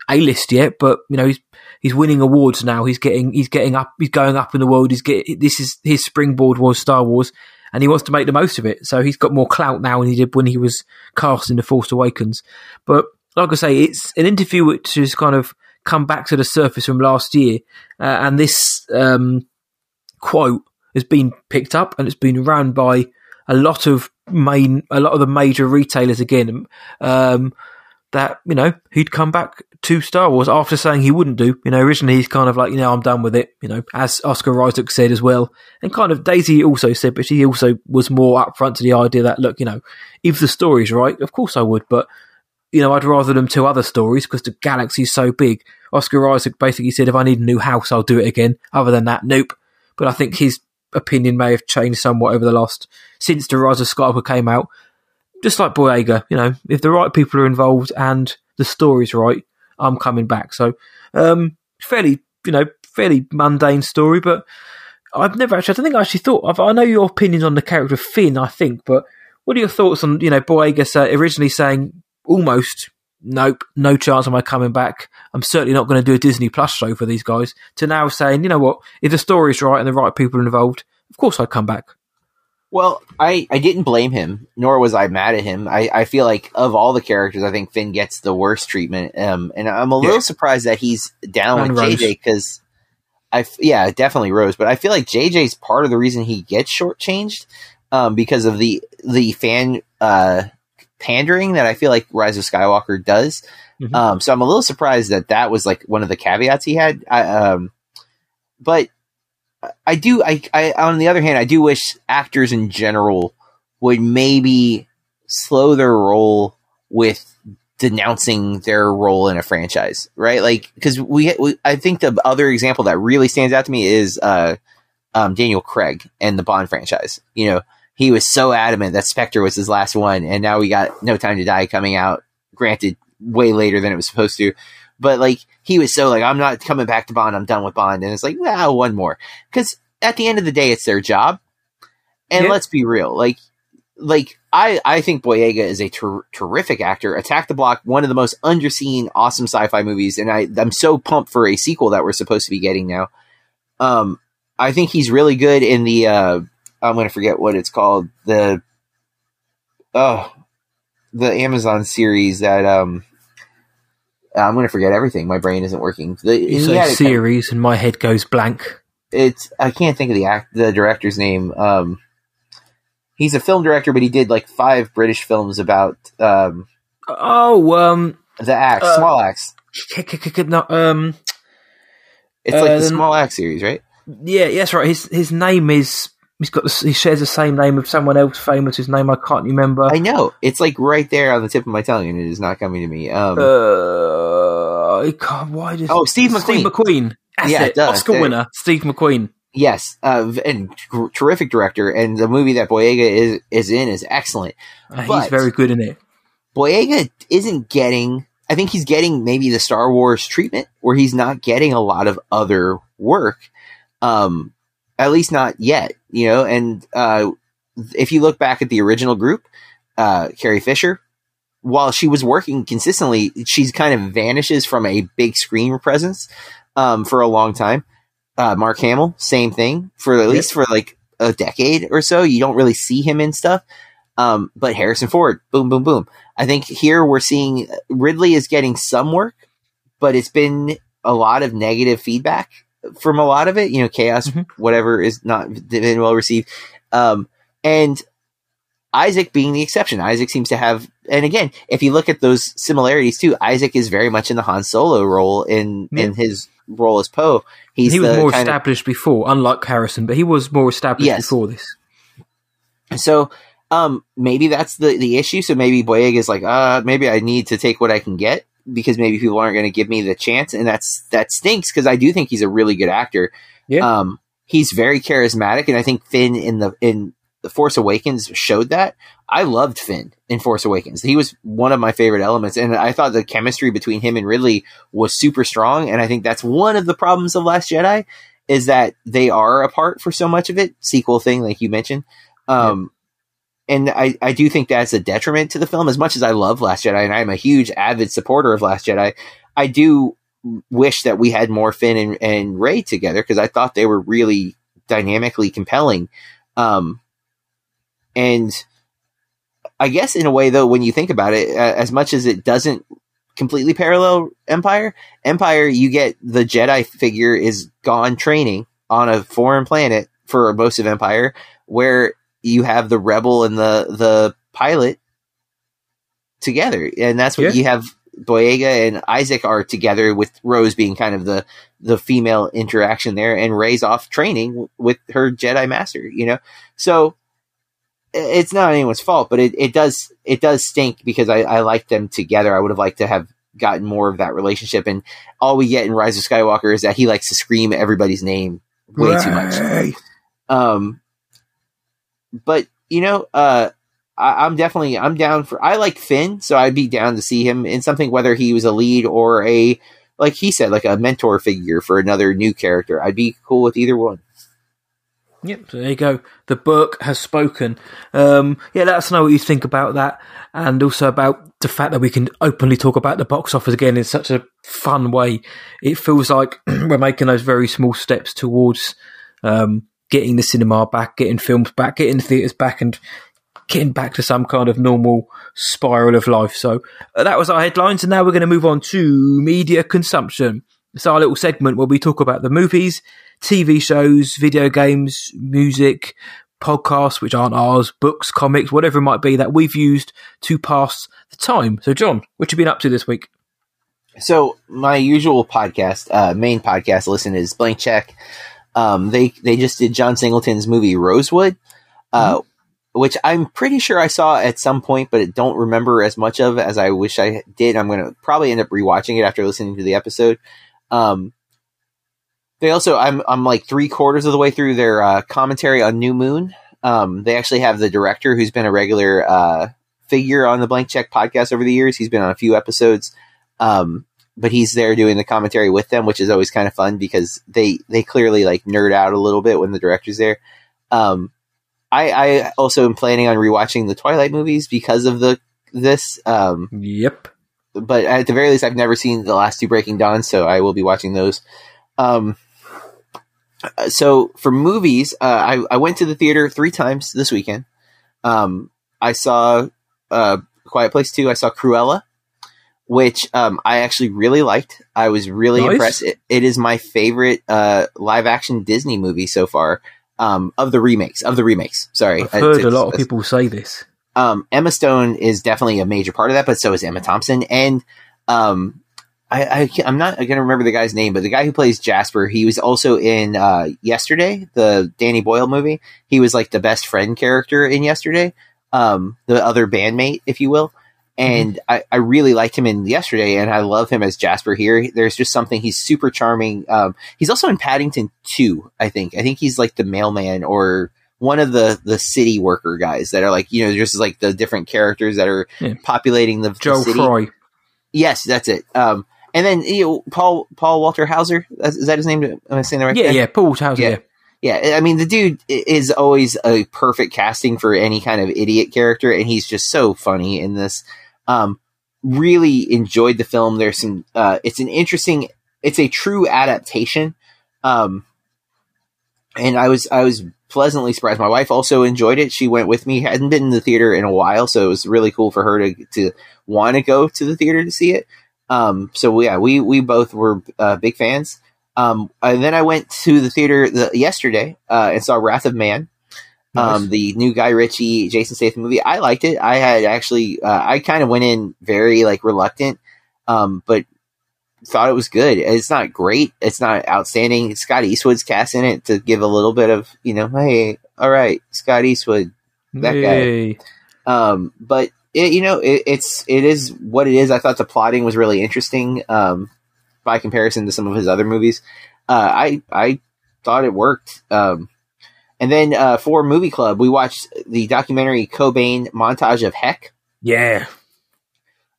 A-list yet, but, you know, he's, he's winning awards now. He's getting, he's getting up, he's going up in the world. He's getting, this is, his springboard was Star Wars and he wants to make the most of it. So he's got more clout now than he did when he was cast in The Force Awakens. But like I say, it's an interview which has kind of come back to the surface from last year. Uh, and this, um, quote has been picked up and it's been run by a lot of main, a lot of the major retailers again. Um, that you know he'd come back to Star Wars after saying he wouldn't do. You know, originally he's kind of like, you know, I'm done with it. You know, as Oscar Isaac said as well, and kind of Daisy also said, but she also was more upfront to the idea that look, you know, if the story's right, of course I would, but you know, I'd rather them tell other stories because the galaxy's so big. Oscar Isaac basically said, if I need a new house, I'll do it again. Other than that, nope. But I think his opinion may have changed somewhat over the last since the Rise of Skywalker came out. Just like Boyega, you know, if the right people are involved and the story's right, I'm coming back. So, um, fairly, you know, fairly mundane story, but I've never actually, I don't think I actually thought, I've, i know your opinions on the character of Finn, I think, but what are your thoughts on, you know, Boyega uh, originally saying almost, nope, no chance of my coming back. I'm certainly not going to do a Disney Plus show for these guys, to now saying, you know what, if the story's right and the right people are involved, of course I'd come back. Well, I, I didn't blame him, nor was I mad at him. I, I feel like of all the characters, I think Finn gets the worst treatment. Um, and I'm a little Yeah. surprised that he's down And with Rose. JJ because I yeah definitely Rose, but I feel like JJ's part of the reason he gets shortchanged um, because of the the fan uh, pandering that I feel like Rise of Skywalker does. Mhm. Um, so I'm a little surprised that that was like one of the caveats he had. I, um, but I do. I, I on the other hand, I do wish actors in general would maybe slow their roll with denouncing their role in a franchise, right? Like because we, we, I think the other example that really stands out to me is uh, um, Daniel Craig and the Bond franchise. You know, he was so adamant that Spectre was his last one, and now we got No Time to Die coming out. Granted, way later than it was supposed to, but like he was so like, I'm not coming back to Bond. I'm done with Bond, and it's like, well, one more because at the end of the day, it's their job. And Yeah. let's be real, like, like I, I think Boyega is a ter- terrific actor. Attack the Block, one of the most underseen, awesome sci-fi movies, and I, I'm so pumped for a sequel that we're supposed to be getting now. Um, I think he's really good in the. Uh, I'm going to forget what it's called. The oh, the Amazon series that um. I'm going to forget everything. My brain isn't working. The, You he say had a- series, and my head goes blank. it's I can't think of the act the director's name. Um, he's a film director, but he did like five British films about um, Oh, um, the axe, Uh, small axe. no, um, It's like the um, small axe series, right? yeah, yes, right. His his name is he's got the, he shares the same name of someone else famous. His name I can't remember. I know it's like right there on the tip of my tongue, and it is not coming to me. Um, uh, I can't, why does oh, Steve McQueen. Steve McQueen? That's Yeah, it. duh, Oscar there- winner, Steve McQueen. yes, uh, and terrific director, and the movie that Boyega is is in is excellent. Uh, he's very good in it. Boyega isn't getting. I think he's getting maybe the Star Wars treatment, where he's not getting a lot of other work. Um, at least not yet, you know. And uh, if you look back at the original group, uh, Carrie Fisher, while she was working consistently, she's kind of vanishes from a big screen presence um, for a long time. Uh, Mark Hamill, same thing for at least for like a decade or so. You don't really see him in stuff. Um, but Harrison Ford, boom, boom, boom. I think here we're seeing Ridley is getting some work, but it's been a lot of negative feedback from a lot of it. You know, chaos, Mhm. whatever is not been well received. Um, and Isaac being the exception. Isaac seems to have, and again, if you look at those similarities too, Isaac is very much in the Han Solo role in in his role as Poe. He's he was more kind of- established before, unlike Harrison, but he was more established Yes. before this. So um maybe that's the the issue. So maybe Boyega is like, uh, maybe I need to take what I can get because maybe people aren't going to give me the chance, and that's that stinks because I do think he's a really good actor. Yeah. Um, he's very charismatic, and I think Finn in the in the Force Awakens showed that. I loved Finn in Force Awakens. He was one of my favorite elements, and I thought the chemistry between him and Ridley was super strong. And I think that's one of the problems of Last Jedi is that they are apart for so much of it. Sequel thing, like you mentioned. Um, and I, I do think that's a detriment to the film. As much as I love Last Jedi, and I'm a huge avid supporter of Last Jedi, I do wish that we had more Finn and, and Rey together because I thought they were really dynamically compelling. Um, and I guess in a way, though, when you think about it, as much as it doesn't completely parallel Empire, Empire, you get the Jedi figure is gone training on a foreign planet for a most of Empire, where you have the rebel and the the pilot together, and that's what Yeah. you have. Boyega and Isaac are together with Rose being kind of the the female interaction there, and Rey's off training with her Jedi Master. You know, so it's not anyone's fault, but it, it does it does stink because I, I like them together. I would have liked to have gotten more of that relationship, and all we get in Rise of Skywalker is that he likes to scream everybody's name way too much. Um, but you know, uh, I, I'm definitely I'm down for. I like Finn, so I'd be down to see him in something, whether he was a lead or a like he said, like a mentor figure for another new character. I'd be cool with either one. Yep, so there you go. The book has spoken. Um, yeah, let us know what you think about that, and also about the fact that we can openly talk about the box office again in such a fun way. It feels like (clears throat) we're making those very small steps towards um, getting the cinema back, getting films back, getting theatres back, and getting back to some kind of normal spiral of life. So uh, that was our headlines, and now we're going to move on to media consumption. It's our little segment where we talk about the movies, TV shows, video games, music, podcasts, which aren't ours, books, comics, whatever it might be that we've used to pass the time. So, John, what have you been up to this week? So my usual podcast, uh, main podcast listen is Blank Check. Um, they they just did John Singleton's movie Rosewood, uh, which I'm pretty sure I saw at some point, but I don't remember as much of as I wish I did. I'm going to probably end up rewatching it after listening to the episode. Um, they also, I'm I'm like three quarters of the way through their uh, commentary on New Moon. Um, they actually have the director who's been a regular uh, figure on the Blank Check podcast over the years. He's been on a few episodes. Um, but he's there doing the commentary with them, which is always kind of fun because they they clearly like nerd out a little bit when the director's there. Um, I, I also am planning on rewatching the Twilight movies because of the this. Um, Yep. but at the very least, I've never seen the last two Breaking Dawn, so I will be watching those. Um, so for movies, uh, I, I went to the theater three times this weekend. Um, I saw uh, Quiet Place Two. I saw Cruella, which um, I actually really liked. I was really Nice. impressed. It, it is my favorite uh, live action Disney movie so far. Um, of the remakes, of the remakes. Sorry, I've heard Uh, a lot of people say this. um, Emma Stone is definitely a major part of that, but so is Emma Thompson. And um, I, I I'm not going to remember the guy's name, but the guy who plays Jasper, he was also in uh, Yesterday, the Danny Boyle movie. He was like the best friend character in Yesterday, um, the other bandmate, if you will. And I, I really liked him in Yesterday, and I love him as Jasper here. There's just something he's super charming. Um, he's also in Paddington 2, I think. I think he's like the mailman or one of the the city worker guys that are like you know just like the different characters that are Yeah. populating the, the Joel city. Yes, that's it. Um, and then you know, Paul Paul Walter Hauser is that his name? Am I saying the right? Yeah, thing? yeah, Paul. Yeah. Yeah. Yeah, I mean the dude is always a perfect casting for any kind of idiot character, and he's just so funny in this. Um, really enjoyed the film. There's some. Uh, it's an interesting. It's a true adaptation. Um, and I was I was pleasantly surprised. My wife also enjoyed it. She went with me. hadn't been in the theater in a while, so it was really cool for her to to want to go to the theater to see it. Um, so yeah, we we both were uh, big fans. Um, and then I went to the theater the, yesterday uh, and saw Wrath of Man, um, the new Guy Ritchie, Jason Statham movie. I liked it. I had actually, uh, I kind of went in very like reluctant, um, but thought it was good. It's not great. It's not outstanding. Scott Eastwood's cast in it to give a little bit of, you know, hey, all right, Scott Eastwood, that guy. Um, but it, you know, it, it's it is what it is. I thought the plotting was really interesting um, by comparison to some of his other movies. Uh, I I thought it worked. Um, And then uh, for movie club, we watched the documentary Cobain montage of Heck. Yeah.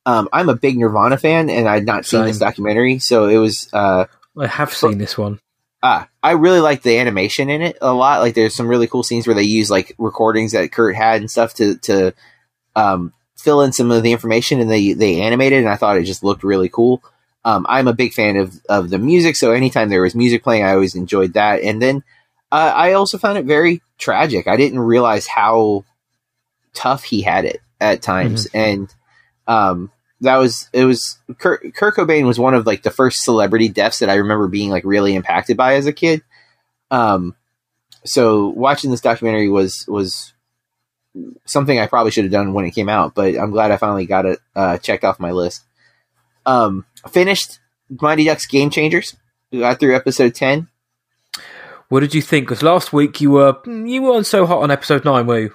Um, I'm a big Nirvana fan, and I'd not seen this documentary, so it was. Uh, I have seen this one. uh, I really like the animation in it a lot. Like, there's some really cool scenes where they use like recordings that Kurt had and stuff to to um, fill in some of the information, and they they animated, and I thought it just looked really cool. Um, I'm a big fan of of the music, so anytime there was music playing, I always enjoyed that. And then uh, I also found it very tragic. I didn't realize how tough he had it at times, and um, that was it was Kurt, Kurt Cobain was one of like the first celebrity deaths that I remember being like really impacted by as a kid. Um, so watching this documentary was was something I probably should have done when it came out, but I'm glad I finally got it uh, checked off my list. Um, finished Mighty Ducks Game Changers. We got through episode ten. What did you think? Because last week you were you weren't so hot on episode nine, were you?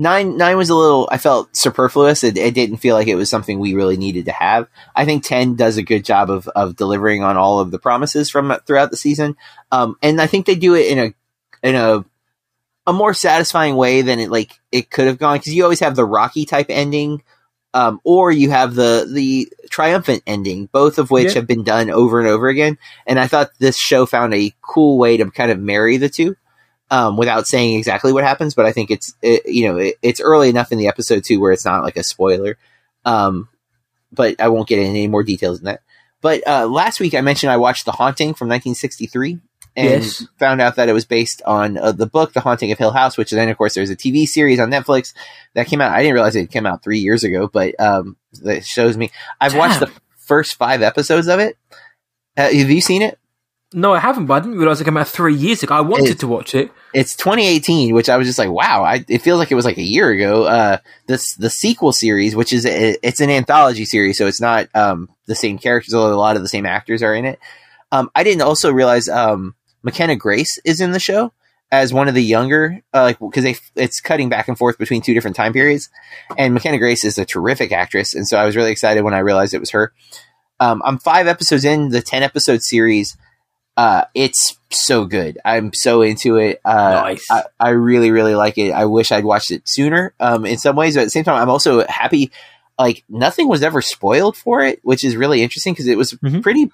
nine nine was a little i felt superfluous it, it didn't feel like it was something we really needed to have i think 10 does a good job of of delivering on all of the promises from throughout the season um and i think they do it in a in a a more satisfying way than it like it could have gone because you always have the rocky type ending um or you have the the triumphant ending both of which Yeah. have been done over and over again and i thought this show found a cool way to kind of marry the two um, without saying exactly what happens, but I think it's it, you know it, it's early enough in the episode too where it's not like a spoiler. Um, but I won't get into any more details than that. But uh, last week I mentioned I watched The Haunting from 1963 and Yes. found out that it was based on uh, the book The Haunting of Hill House, which then of course there's a TV series on Netflix that came out. I didn't realize it came out three years ago, but um, that shows me I've watched the first five episodes of it. Uh, have you seen it? No, I haven't, but I didn't realize it came out three years ago. I wanted It- to watch it. it's 2018, which I was just like, wow, I, it feels like it was like a year ago. Uh, this the sequel series, which is a, it's an anthology series, so it's not um, the same characters, although a lot of the same actors are in it. Um, I didn't also realize um, McKenna Grace is in the show as one of the younger, uh, like because they it's cutting back and forth between two different time periods, and McKenna Grace is a terrific actress, and so I was really excited when I realized it was her. Um, I'm five episodes in the ten episode series. Uh, it's so good. I'm so into it. Uh, Nice. I, I really, really like it. I wish I'd watched it sooner. Um, in some ways, but at the same time, I'm also happy. Like nothing was ever spoiled for it, which is really interesting because it was Mhm. pretty.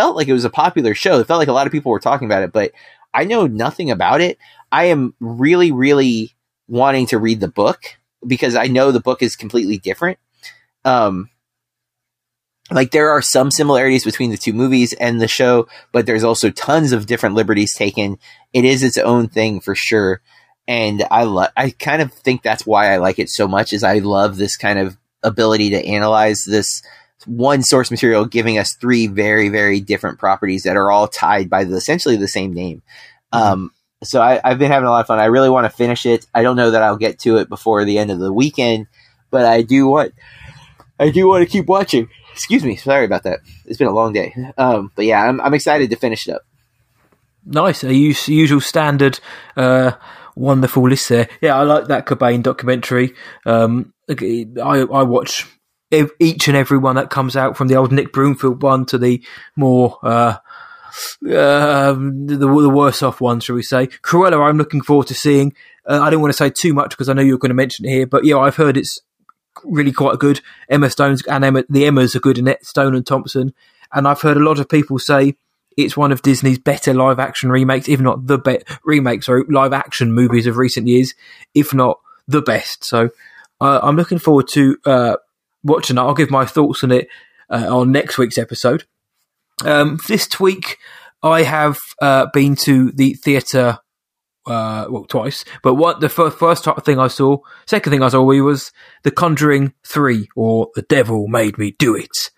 Felt like it was a popular show. It felt like a lot of people were talking about it, but I know nothing about it. I am really, really wanting to read the book because I know the book is completely different. Um, like there are some similarities between the two movies and the show, but there's also tons of different liberties taken. It is its own thing for sure, and I love. I kind of think that's why I like it so much. Is I love this kind of ability to analyze this one source material, giving us three very, very different properties that are all tied by the, essentially the same name. Um, so I, I've been having a lot of fun. I really want to finish it. I don't know that I'll get to it before the end of the weekend, but I do want. I do want to keep watching. Excuse me. Sorry about that. It's been a long day. Um, but yeah, I'm, I'm excited to finish it up. Nice, a us- usual standard, uh, wonderful list there. Yeah, I like that Cobain documentary. Um, I, I watch each and every one that comes out from the old Nick Broomfield one to the more uh, um, the, the worse off one, shall we say? Cruella, I'm looking forward to seeing. Uh, I don't want to say too much because I know you're going to mention it here, but yeah, I've heard it's really quite good. Emma Stone's and Emma, the Emmas are good in it, Stone and Thompson, and I've heard a lot of people say it's one of Disney's better live action remakes, if not the best remakes or live action movies of recent years, if not the best. So uh, I'm looking forward to uh, watching it. I'll give my thoughts on it uh, on next week's episode. Um, this week, I have uh, been to the theatre. Uh, well, twice, but what the fir- first ti- thing I saw, second thing I saw was The Conjuring Three, or The Devil Made Me Do It.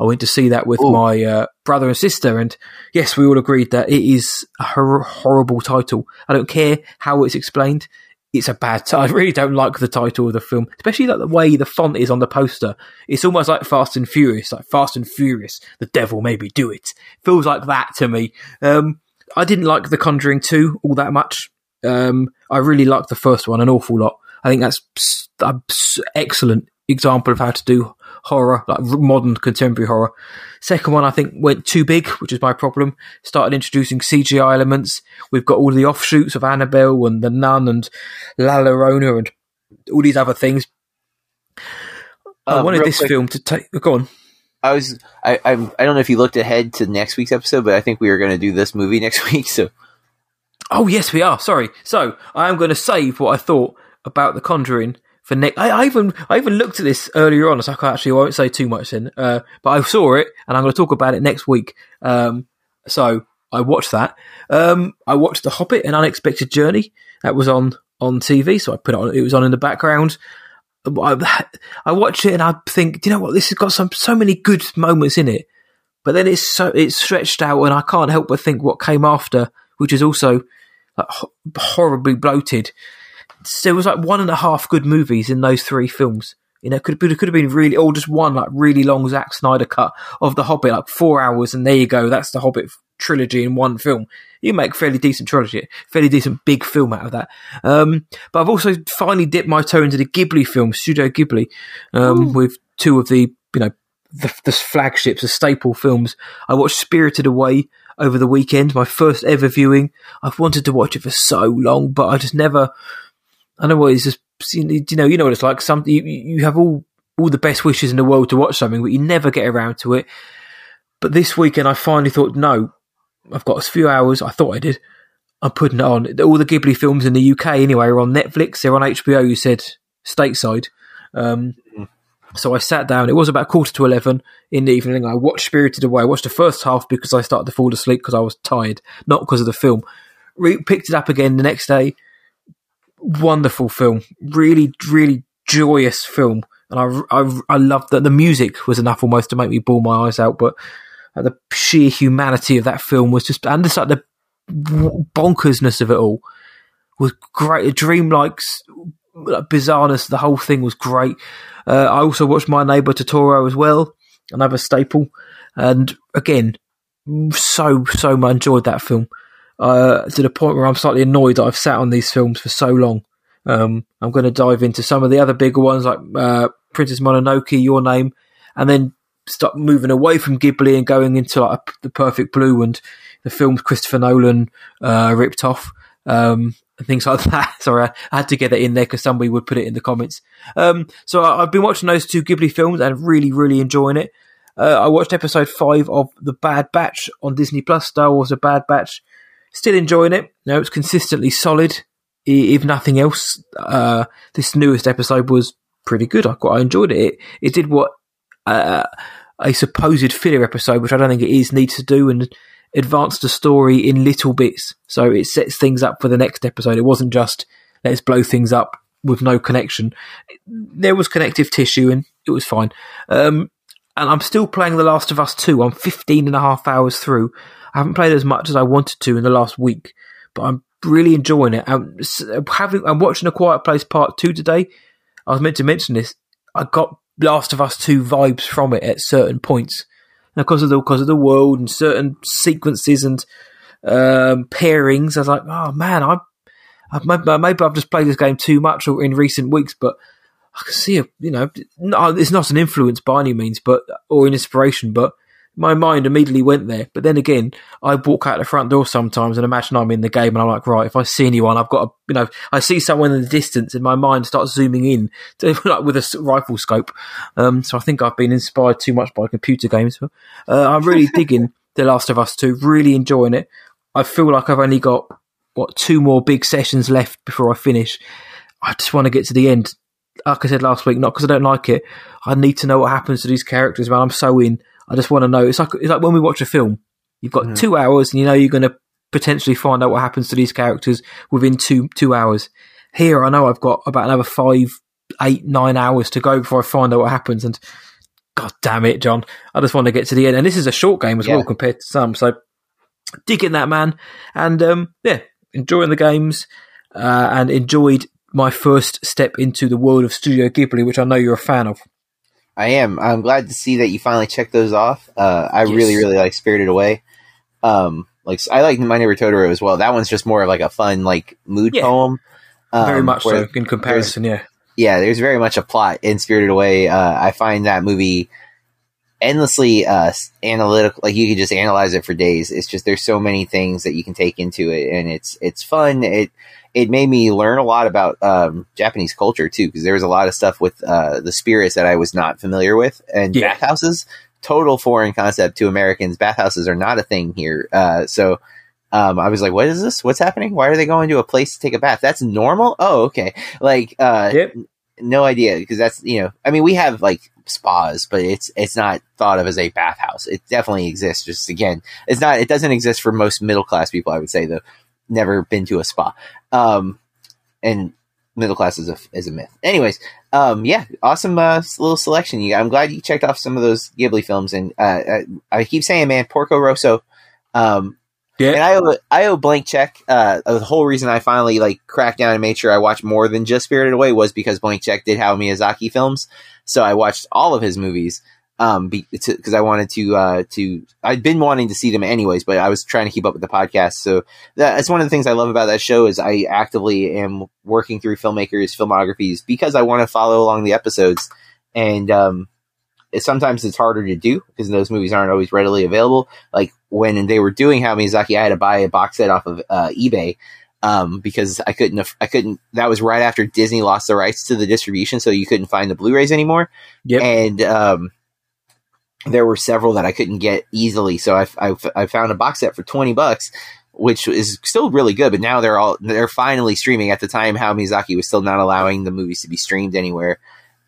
I went to see that with Ooh. my uh, brother and sister, and yes, we all agreed that it is a hor- horrible title. I don't care how it's explained; it's a bad title. I really don't like the title of the film, especially like the way the font is on the poster. It's almost like Fast and Furious, like Fast and Furious. The devil maybe do it. Feels like that to me. Um, I didn't like The Conjuring 2 all that much. Um, I really liked the first one an awful lot. I think that's s- a s- excellent example of how to do horror, like modern contemporary horror. Second one, I think, went too big, which is my problem. Started introducing CGI elements. We've got all the offshoots of Annabelle and The Nun and La Llorona and all these other things. I Um, wanted this quick, film to take. Go on. I was I, I I don't know if you looked ahead to next week's episode, but I think we are going to do this movie (laughs) next week. So Oh yes, we are. Sorry. So I am going to save what I thought about The Conjuring for next. I, I even I even looked at this earlier on, so I can't- actually I won't say too much then. Uh, but I saw it, and I'm going to talk about it next week. Um, so I watched that. Um, I watched The Hobbit: An Unexpected Journey. That was on on TV, so I put it on. It was on in the background. I, I watch it and I think, do you know what? This has got some so many good moments in it, but then it's so it's stretched out, and I can't help but think what came after, which is also like, ho- horribly bloated. So there was like one and a half good movies in those three films. You know, could have been, could have been really, or just one like really long Zack Snyder cut of The Hobbit, like four hours, and there you go. That's the Hobbit trilogy in one film. You make fairly decent trilogy, fairly decent big film out of that. Um, but I've also finally dipped my toe into the Ghibli film, Studio Ghibli, um, with two of the, you know, the, the flagships, the staple films. I watched Spirited Away over the weekend, my first ever viewing. I've wanted to watch it for so long, but I just never. I know what it's just. You know, you know what it's like. Some you, you have all all the best wishes in the world to watch something, but you never get around to it. But this weekend, I finally thought, no, I've got a few hours. I thought I did. I'm putting it on. All the Ghibli films in the UK, anyway, are on Netflix. They're on HBO. You said stateside. Um, so I sat down. It was about quarter to eleven in the evening. I watched Spirited Away. I watched the first half because I started to fall asleep because I was tired, not because of the film. Re- picked it up again the next day. Wonderful film. Really, really joyous film. And I, I, I loved that the music was enough almost to make me bawl my eyes out. But uh, the sheer humanity of that film was just, and just like the bonkersness of it all was great. The dreamlike like, bizarreness, the whole thing was great. Uh, I also watched My Neighbor Totoro as well, another staple. And again, so, so much enjoyed that film. Uh, to the point where I'm slightly annoyed that I've sat on these films for so long. Um, I'm going to dive into some of the other bigger ones like uh, Princess Mononoke, Your Name, and then start moving away from Ghibli and going into like the Perfect Blue and the films Christopher Nolan uh, ripped off um, and things (laughs) like that. Sorry, I, had to get that in there because somebody would put it in the comments. Um, so I, I've been watching those two Ghibli films and really, really enjoying it. Uh, I watched episode five of The Bad Batch on Disney Plus. Star Wars: The Bad Batch. Still enjoying it. No, it's consistently solid. If nothing else, uh, this newest episode was pretty good. I quite enjoyed it. It, it did what uh, a supposed filler episode, which I don't think it is, needs to do, and advance the story in little bits. So it sets things up for the next episode. It wasn't just let's blow things up with no connection. There was connective tissue, and it was fine. Um, and I'm still playing The Last of Us 2. I'm 15 and a half hours through. I haven't played as much as I wanted to in the last week, but I'm really enjoying it. I'm, having, I'm watching A Quiet Place Part 2 today. I was meant to mention this. I got Last of Us 2 vibes from it at certain points. And because of the because of the world and certain sequences and um, pairings, I was like, oh man, I, I maybe, I've just played this game too much in recent weeks, but I can see a you know, it's not an influence by any means, but or an inspiration, but my mind immediately went there. But then again, I walk out the front door sometimes and imagine I'm in the game, and I'm like, right, if I see anyone, I've got to, you know, I see someone in the distance, and my mind starts zooming in, to, (laughs) like with a rifle scope. Um, so I think I've been inspired too much by computer games. But, uh, I'm really (laughs) digging The Last of Us 2, really enjoying it. I feel like I've only got what two more big sessions left before I finish. I just want to get to the end. Like I said last week, not because I don't like it. I need to know what happens to these characters, man. I'm so in. I just want to know. It's like it's like when we watch a film. You've got two hours, and you know you're going to potentially find out what happens to these characters within two two hours. Here, I know I've got about another five, eight, nine hours to go before I find out what happens. And God damn it, John! I just want to get to the end. And this is a short game as Yeah. well compared to some. So digging that man, and um, yeah, enjoying the games, uh, and enjoyed my first step into the world of Studio Ghibli, which I know you're a fan of. I am. I'm glad to see that you finally checked those off. Uh, I Yes. really, really like Spirited Away. Um, like I like My Neighbor Totoro as well. That one's just more of like a fun like mood Yeah. poem. Um, Very much so in comparison, yeah. yeah, there's very much a plot in Spirited Away. Uh, I find that movie endlessly uh, analytical. Like you could just analyze it for days. It's just there's so many things that you can take into it, and it's it's fun. It it made me learn a lot about um, Japanese culture too, because there was a lot of stuff with uh, the spirits that I was not familiar with, and Yeah. bathhouses. Total foreign concept to Americans. Bathhouses are not a thing here. Uh, so um, I was like, "What is this? What's happening? Why are they going to a place to take a bath? That's normal? Oh, okay. Like, uh, Yep. no idea because that's you know i mean we have like spas but it's it's not thought of as a bathhouse it definitely exists just again it's not it doesn't exist for most middle class people i would say though never been to a spa um and middle class is a is a myth anyways um yeah awesome uh, little selection you i'm glad you checked off some of those ghibli films and uh i, I keep saying man porco rosso um Yeah. and I owe, I owe blank check. Uh, the whole reason I finally like cracked down and made sure I watched more than just Spirited Away was because blank check did Hayao Miyazaki films, so I watched all of his movies. Um, because I wanted to uh to I'd been wanting to see them anyways, but I was trying to keep up with the podcast. So that's one of the things I love about that show is I actively am working through filmmakers' filmographies because I want to follow along the episodes, and um, it, sometimes it's harder to do because those movies aren't always readily available like when they were doing Hayao Miyazaki, I had to buy a box set off of uh, eBay um, because I couldn't. I couldn't. That was right after Disney lost the rights to the distribution, so you couldn't find the Blu-rays anymore. Yep. And um, there were several that I couldn't get easily, so I, I, I found a box set for twenty bucks. Which is still really good, but now they're all they're finally streaming. At the time, Hayao Miyazaki was still not allowing the movies to be streamed anywhere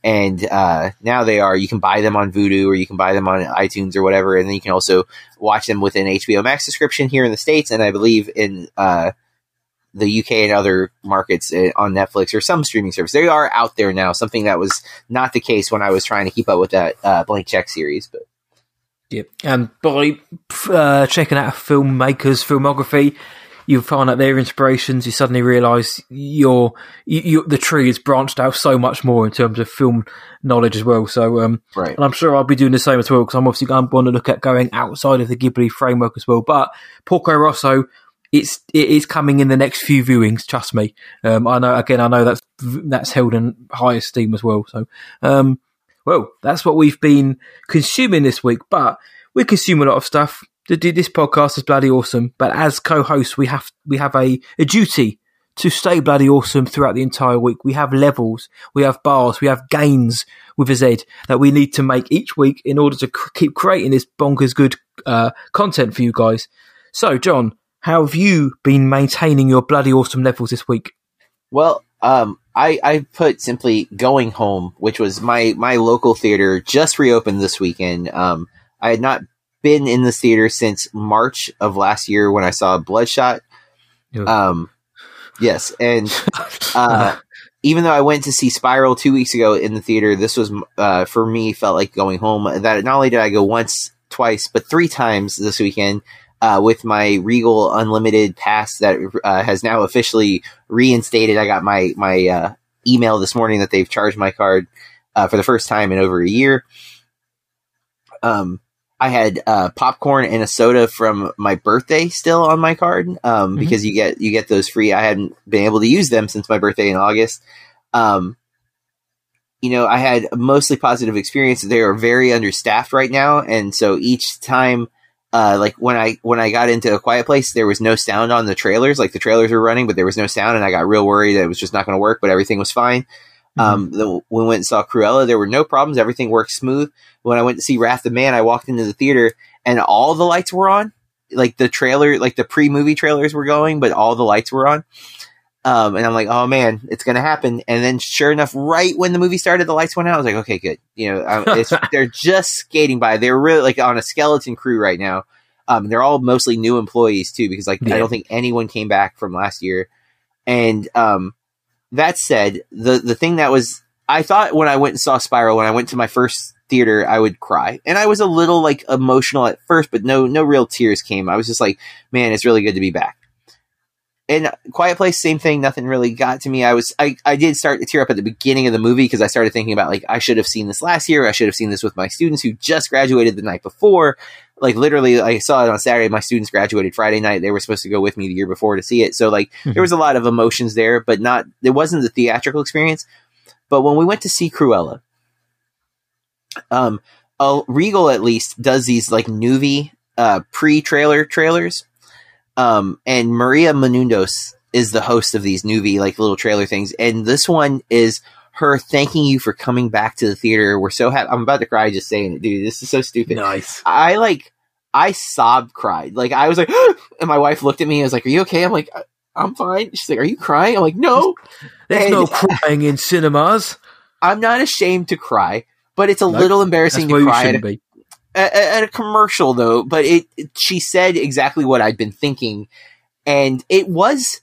and uh, now they are. You can buy them on Vudu or you can buy them on iTunes or whatever, and then you can also watch them with an HBO Max subscription here in the states, and I believe in uh, the UK and other markets uh, on Netflix or some streaming service. They are out there now. Something that was not the case when I was trying to keep up with that uh, Blank Check series, but Yep. And by uh, checking out a filmmaker's filmography, you find out their inspirations. You suddenly realise your you, you, the tree is branched out so much more in terms of film knowledge as well. So, um, right, and I'm sure I'll be doing the same as well because I'm obviously going to want to look at going outside of the Ghibli framework as well. But Porco Rosso, it's it is coming in the next few viewings. Trust me. Um, I know again. I know that's that's held in high esteem as well. So, um, well, that's what we've been consuming this week. But we consume a lot of stuff. This podcast is bloody awesome. But as co-hosts, we have we have a, a duty to stay bloody awesome throughout the entire week. We have levels, we have bars, we have gains with a Z that we need to make each week in order to keep creating this bonkers good uh, content for you guys. So, John, how have you been maintaining your bloody awesome levels this week? Well, um, I, I put simply going home, which was my, my local theater just reopened this weekend. Um, I had not been in this theater since March of last year when I saw Bloodshot. Yeah. Um, yes. And, (laughs) uh, even though I went to see Spiral two weeks ago in the theater, this was, uh, for me felt like going home that not only did I go once, twice, but three times this weekend. Uh, with my Regal Unlimited pass that uh, has now officially reinstated. I got my my uh, email this morning that they've charged my card uh, for the first time in over a year. Um, I had uh, popcorn and a soda from my birthday still on my card um, Mhm. because you get you get those free. I hadn't been able to use them since my birthday in August. Um, you know, I had a mostly positive experience. They are very understaffed right now, and so each time uh, like when I when I got into a quiet place, there was no sound on the trailers. Like the trailers were running, but there was no sound, and I got real worried that it was just not going to work. But everything was fine. Um, the, when we went and saw Cruella, there were no problems. Everything worked smooth. When I went to see Wrath of Man, I walked into the theater and all the lights were on. Like the trailer, like the pre movie trailers were going, but all the lights were on. Um, and I'm like, oh man, it's gonna happen. And then, sure enough, right when the movie started, the lights went out. I was like, okay, good. You know, um, it's, (laughs) they're just skating by. They're really like on a skeleton crew right now. Um, they're all mostly new employees too, because like Yeah. I don't think anyone came back from last year. And um, that said, the the thing that was I thought when I went and saw Spiral, when I went to my first theater, I would cry, and I was a little like emotional at first, but no no real tears came. I was just like, man, it's really good to be back. And Quiet Place, same thing. Nothing really got to me. I was I, I did start to tear up at the beginning of the movie because I started thinking about like I should have seen this last year. I should have seen this with my students who just graduated the night before. Like literally, I saw it on Saturday. My students graduated Friday night. They were supposed to go with me the year before to see it. So like Mhm. there was a lot of emotions there, but not it wasn't the theatrical experience. but when we went to see Cruella, um, uh, Regal at least does these like Noovie uh, pre-trailer trailers, um, and Maria Menounos is the host of these Noovie like little trailer things, and this one is her thanking you for coming back to the theater. We're so happy. I'm about to cry just saying it, dude. This is so stupid. Nice. I like, I sobbed, cried. Like I was like, (gasps) and my wife looked at me and was like, "Are you okay?" I'm like, "I'm fine." She's like, "Are you crying?" I'm like, "No." There's And- no crying in cinemas. I'm not ashamed to cry, but it's a Nope. little embarrassing to cry at a, be. At, at a commercial though. But it, it- she said exactly what I'd been thinking, and it was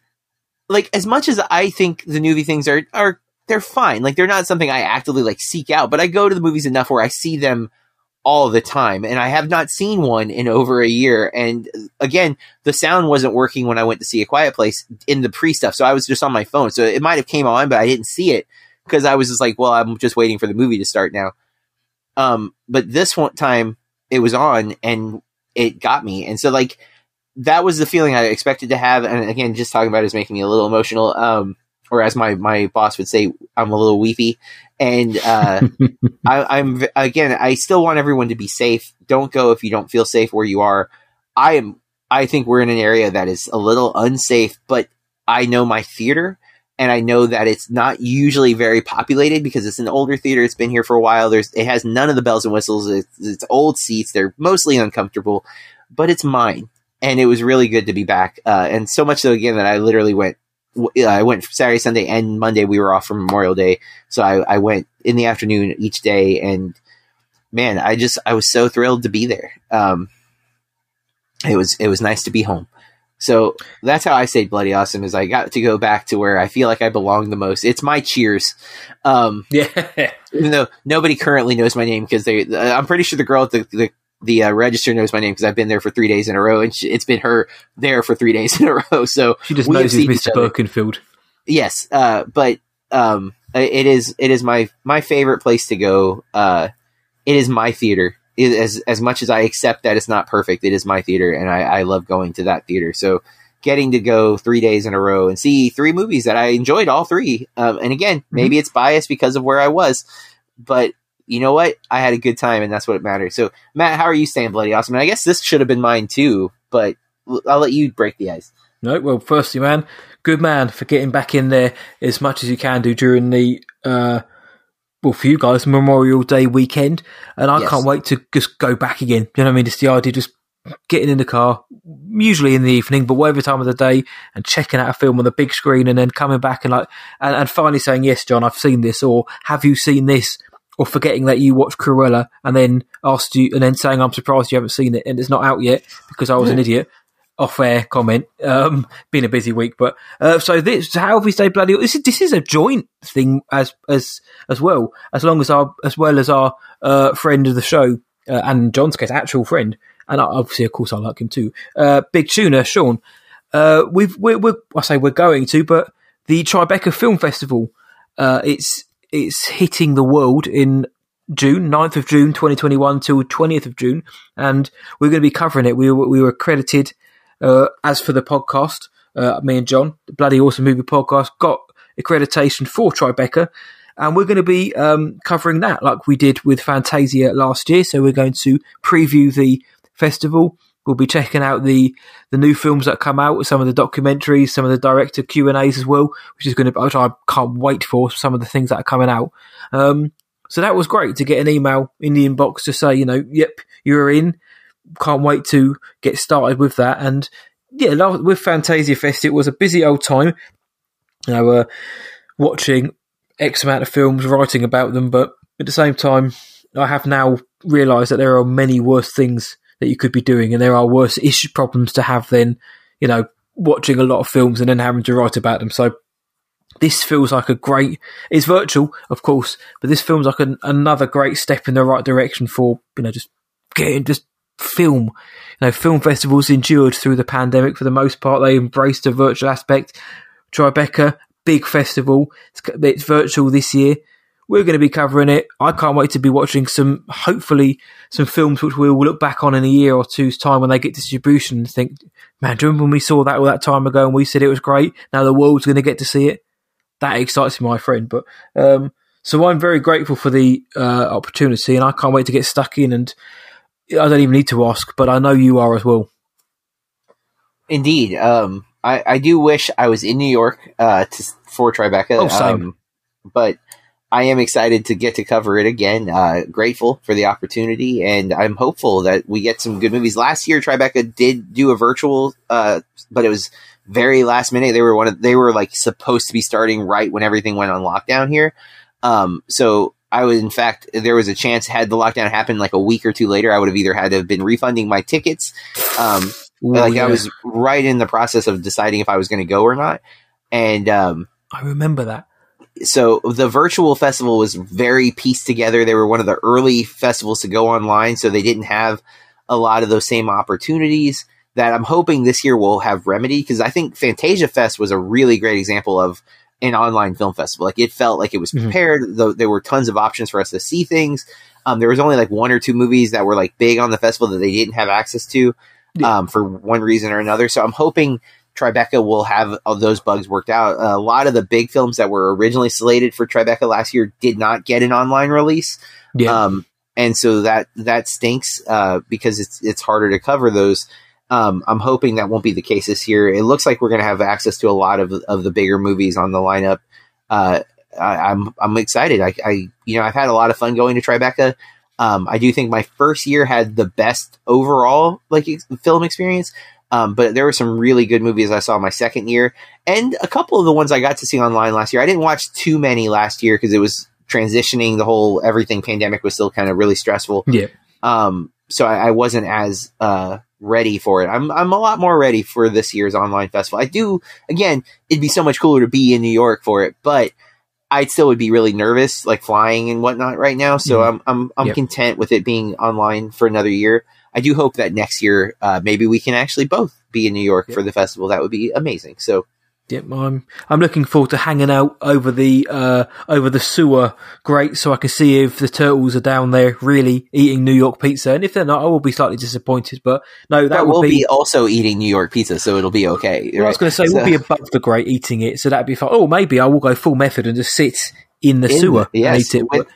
like as much as I think the movie things are are they're fine. Like they're not something I actively like seek out, but I go to the movies enough where I see them all the time, and I have not seen one in over a year. And again, the sound wasn't working when I went to see A Quiet Place in the pre stuff, so I was just on my phone. So it might have came on, but I didn't see it because I was just like, well, I'm just waiting for the movie to start now. Um, but this one time it was on and it got me, and so like that was the feeling I expected to have. And again, just talking about it is making me a little emotional. Um, or as my my boss would say, I'm a little weepy. And uh, (laughs) I, I'm again, I still want everyone to be safe. Don't go if you don't feel safe where you are. I am. I think we're in an area that is a little unsafe, but I know my theater, and I know that it's not usually very populated because it's an older theater. It's been here for a while. There's it has none of the bells and whistles. It's, it's old seats. They're mostly uncomfortable, but it's mine, and it was really good to be back. Uh, and so much so again that I literally went. I went Saturday, Sunday, and Monday. We were off for Memorial Day, so I, I went in the afternoon each day, and man, I just I was so thrilled to be there. Um, it was it was nice to be home. So that's how I say bloody awesome is I got to go back to where I feel like I belong the most. It's my cheers. Um, (laughs) Yeah. even though nobody currently knows my name because they, uh, I'm pretty sure the girl at the, the, the uh, register knows my name because I've been there for three days in a row and she, it's been her there for three (laughs) days in a row. So She just knows each Mr. Birkenfield. yes, uh, but um, it is it is my my favorite place to go. Uh, it is my theater. It, as as much as I accept that it's not perfect, it is my theater, and I, I love going to that theater. So getting to go three days in a row and see three movies that I enjoyed all three. Um, and again, maybe it's biased because of where I was, but you know what? I had a good time, and that's what matters. So Matt, how are you staying bloody awesome? And I guess this should have been mine too, but I'll let you break the ice. No, well, firstly, man, good man for getting back in there as much as you can do during the, uh, well, for you guys, Memorial Day weekend. And I Yes. can't wait to just go back again. You know what I mean? It's the idea of just getting in the car, usually in the evening, but whatever time of the day, and checking out a film on the big screen and then coming back and like, and, and finally saying, yes, John, I've seen this, or have you seen this? Or forgetting that you watched Cruella and then asked you, and then saying, I'm surprised you haven't seen it and it's not out yet because I was an idiot off air comment. Um, been a busy week, but uh, so this how have we stayed bloody? This is this is a joint thing as as as well as long as our as well as our uh, friend of the show uh, and John's case actual friend, and obviously of course I like him too. Uh, Big Tuna Sean. Uh, we've we're, we're I say we're going to, but the Tribeca Film Festival. Uh, it's it's hitting the world in June, 9th of June, 2021 till 20th of June. And we're going to be covering it. We were, we were accredited, as for the podcast, uh, me and John, the Bloody Awesome Movie Podcast, got accreditation for Tribeca. And we're going to be um, covering that like we did with Fantasia last year. So we're going to preview the festival. We'll be checking out the the new films that come out, some of the documentaries, some of the director Q and A's as well, which is going to which I can't wait for some of the things that are coming out. Um, so that was great to get an email in the inbox to say, you know, yep, you're in. Can't wait to get started with that. And yeah, with Fantasia Fest, it was a busy old time. You know, uh, watching X amount of films, writing about them, but at the same time, I have now realised that there are many worse things that you could be doing, and there are worse issue problems to have than, you know, watching a lot of films and then having to write about them. So this feels like a great. It's virtual, of course, but this feels like an, another great step in the right direction for you know just getting just film. You know, film festivals endured through the pandemic for the most part. They embraced the virtual aspect. Tribeca, big festival. It's, it's virtual this year. We're going to be covering it. I can't wait to be watching some, hopefully, some films which we'll look back on in a year or two's time when they get distribution and think, man, do you remember when we saw that all that time ago and we said it was great? Now the world's going to get to see it that excites me, my friend. But um, So I'm very grateful for the uh, opportunity, and I can't wait to get stuck in. And I don't even need to ask, but I know you are as well. Indeed. Um, I, I do wish I was in New York uh, to, for Tribeca. Oh, same. Um, but I am excited to get to cover it again. Uh, grateful for the opportunity, and I'm hopeful that we get some good movies. Last year, Tribeca did do a virtual, uh, but it was very last minute. They were one of they were like supposed to be starting right when everything went on lockdown here. Um, so I was, in fact, there was a chance had the lockdown happened like a week or two later, I would have either had to have been refunding my tickets. Um, Ooh, like yeah. I was right in the process of deciding if I was going to go or not. And, um, I remember that. so the virtual festival was very pieced together. They were one of the early festivals to go online, so they didn't have a lot of those same opportunities that I'm hoping this year will have remedy because I think Fantasia Fest was a really great example of an online film festival. Like it felt like it was Mhm. prepared, though there were tons of options for us to see things. Um, there was only like one or two movies that were like big on the festival that they didn't have access to um, for one reason or another. So I'm hoping Tribeca will have all those bugs worked out. a lot of the big films that were originally slated for Tribeca last year did not get an online release. Yeah. Um, and so that that stinks uh, because it's it's harder to cover those. Um, I'm hoping that won't be the case this year. It looks like we're going to have access to a lot of of the bigger movies on the lineup. Uh, I, I'm I'm excited. I, I you know I've had a lot of fun going to Tribeca. Um, I do think my first year had the best overall like ex- film experience. Um, but there were some really good movies I saw my second year, and a couple of the ones I got to see online last year. I didn't watch too many last year because it was transitioning. The whole everything pandemic was still kind of really stressful. Yeah. Um, so I, I wasn't as uh, ready for it. I'm I'm a lot more ready for this year's online festival. I do again. It'd be so much cooler to be in New York for it, but I still would be really nervous, like flying and whatnot right now. So Mhm. I'm I'm I'm Yep. content with it being online for another year. I do hope that next year, uh, maybe we can actually both be in New York Yep. for the festival. That would be amazing. So Yep, I'm I'm looking forward to hanging out over the uh, over the sewer grate so I can see if the turtles are down there really eating New York pizza, and if they're not, I will be slightly disappointed. But no, that that will be. be also eating New York pizza, so it'll be okay. well, I was going to say So- we'll be above the grate eating it, so that'd be fine. Oh, maybe I will go full method and just sit in the in sewer yes, eat it. with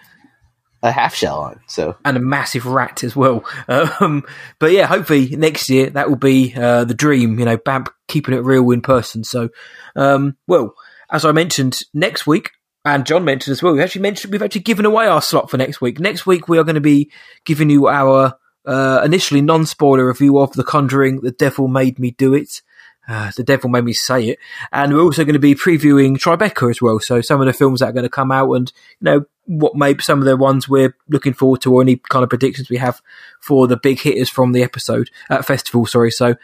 a half shell on. So and a massive rat as well. (laughs) Um, but yeah, hopefully next year that will be uh, the dream. You know, BAMP keeping it real in person. So, um, well, as I mentioned, next week. And John mentioned as well. We actually mentioned we've actually given away our slot for next week. Next week we are going to be giving you our uh, initially non-spoiler review of The Conjuring. The Devil Made Me Do It. Uh, the devil made me say it, and we're also going to be previewing Tribeca as well. So some of the films that are going to come out, and you know what maybe some of the ones we're looking forward to, or any kind of predictions we have for the big hitters from the episode uh, festival. Sorry, so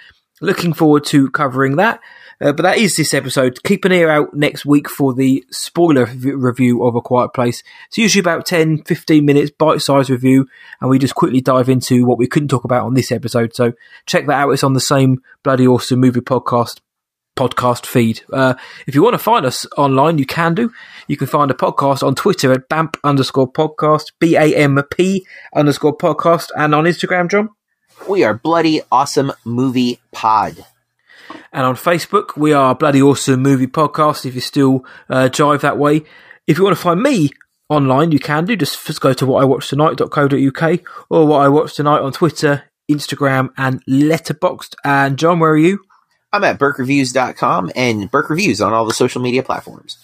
looking forward to covering that. Uh, but that is this episode. Keep an ear out next week for the spoiler v- review of A Quiet Place. It's usually about 10, 15 minutes, bite sized review, and we just quickly dive into what we couldn't talk about on this episode. So check that out. It's on the same bloody awesome movie podcast podcast feed. Uh, if you want to find us online, you can do. You can find a podcast on Twitter at BAMP underscore podcast, B A M P underscore podcast, and on Instagram, John. we are bloody awesome movie pod. And on Facebook, we are Bloody Awesome Movie Podcast if you still uh, jive that way. If you want to find me online, you can do. Just, just go to whatIwatched.tonight.co.uk or what I watched tonight on Twitter, Instagram, and Letterboxd. And John, where are you? I'm at burkreviews.com and Burke Reviews on all the social media platforms.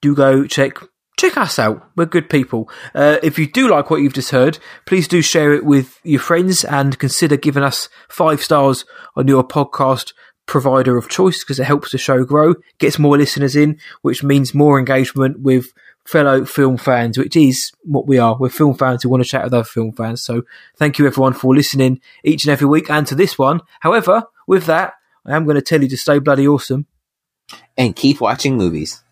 do go check check us out. We're good people. Uh, if you do like what you've just heard, please do share it with your friends and consider giving us five stars on your podcast provider of choice because it helps the show grow, gets more listeners in, which means more engagement with fellow film fans, which is what we are. We're film fans who want to chat with other film fans. So thank you everyone for listening each and every week and to this one. However, with that, I am going to tell you to stay bloody awesome. And keep watching movies.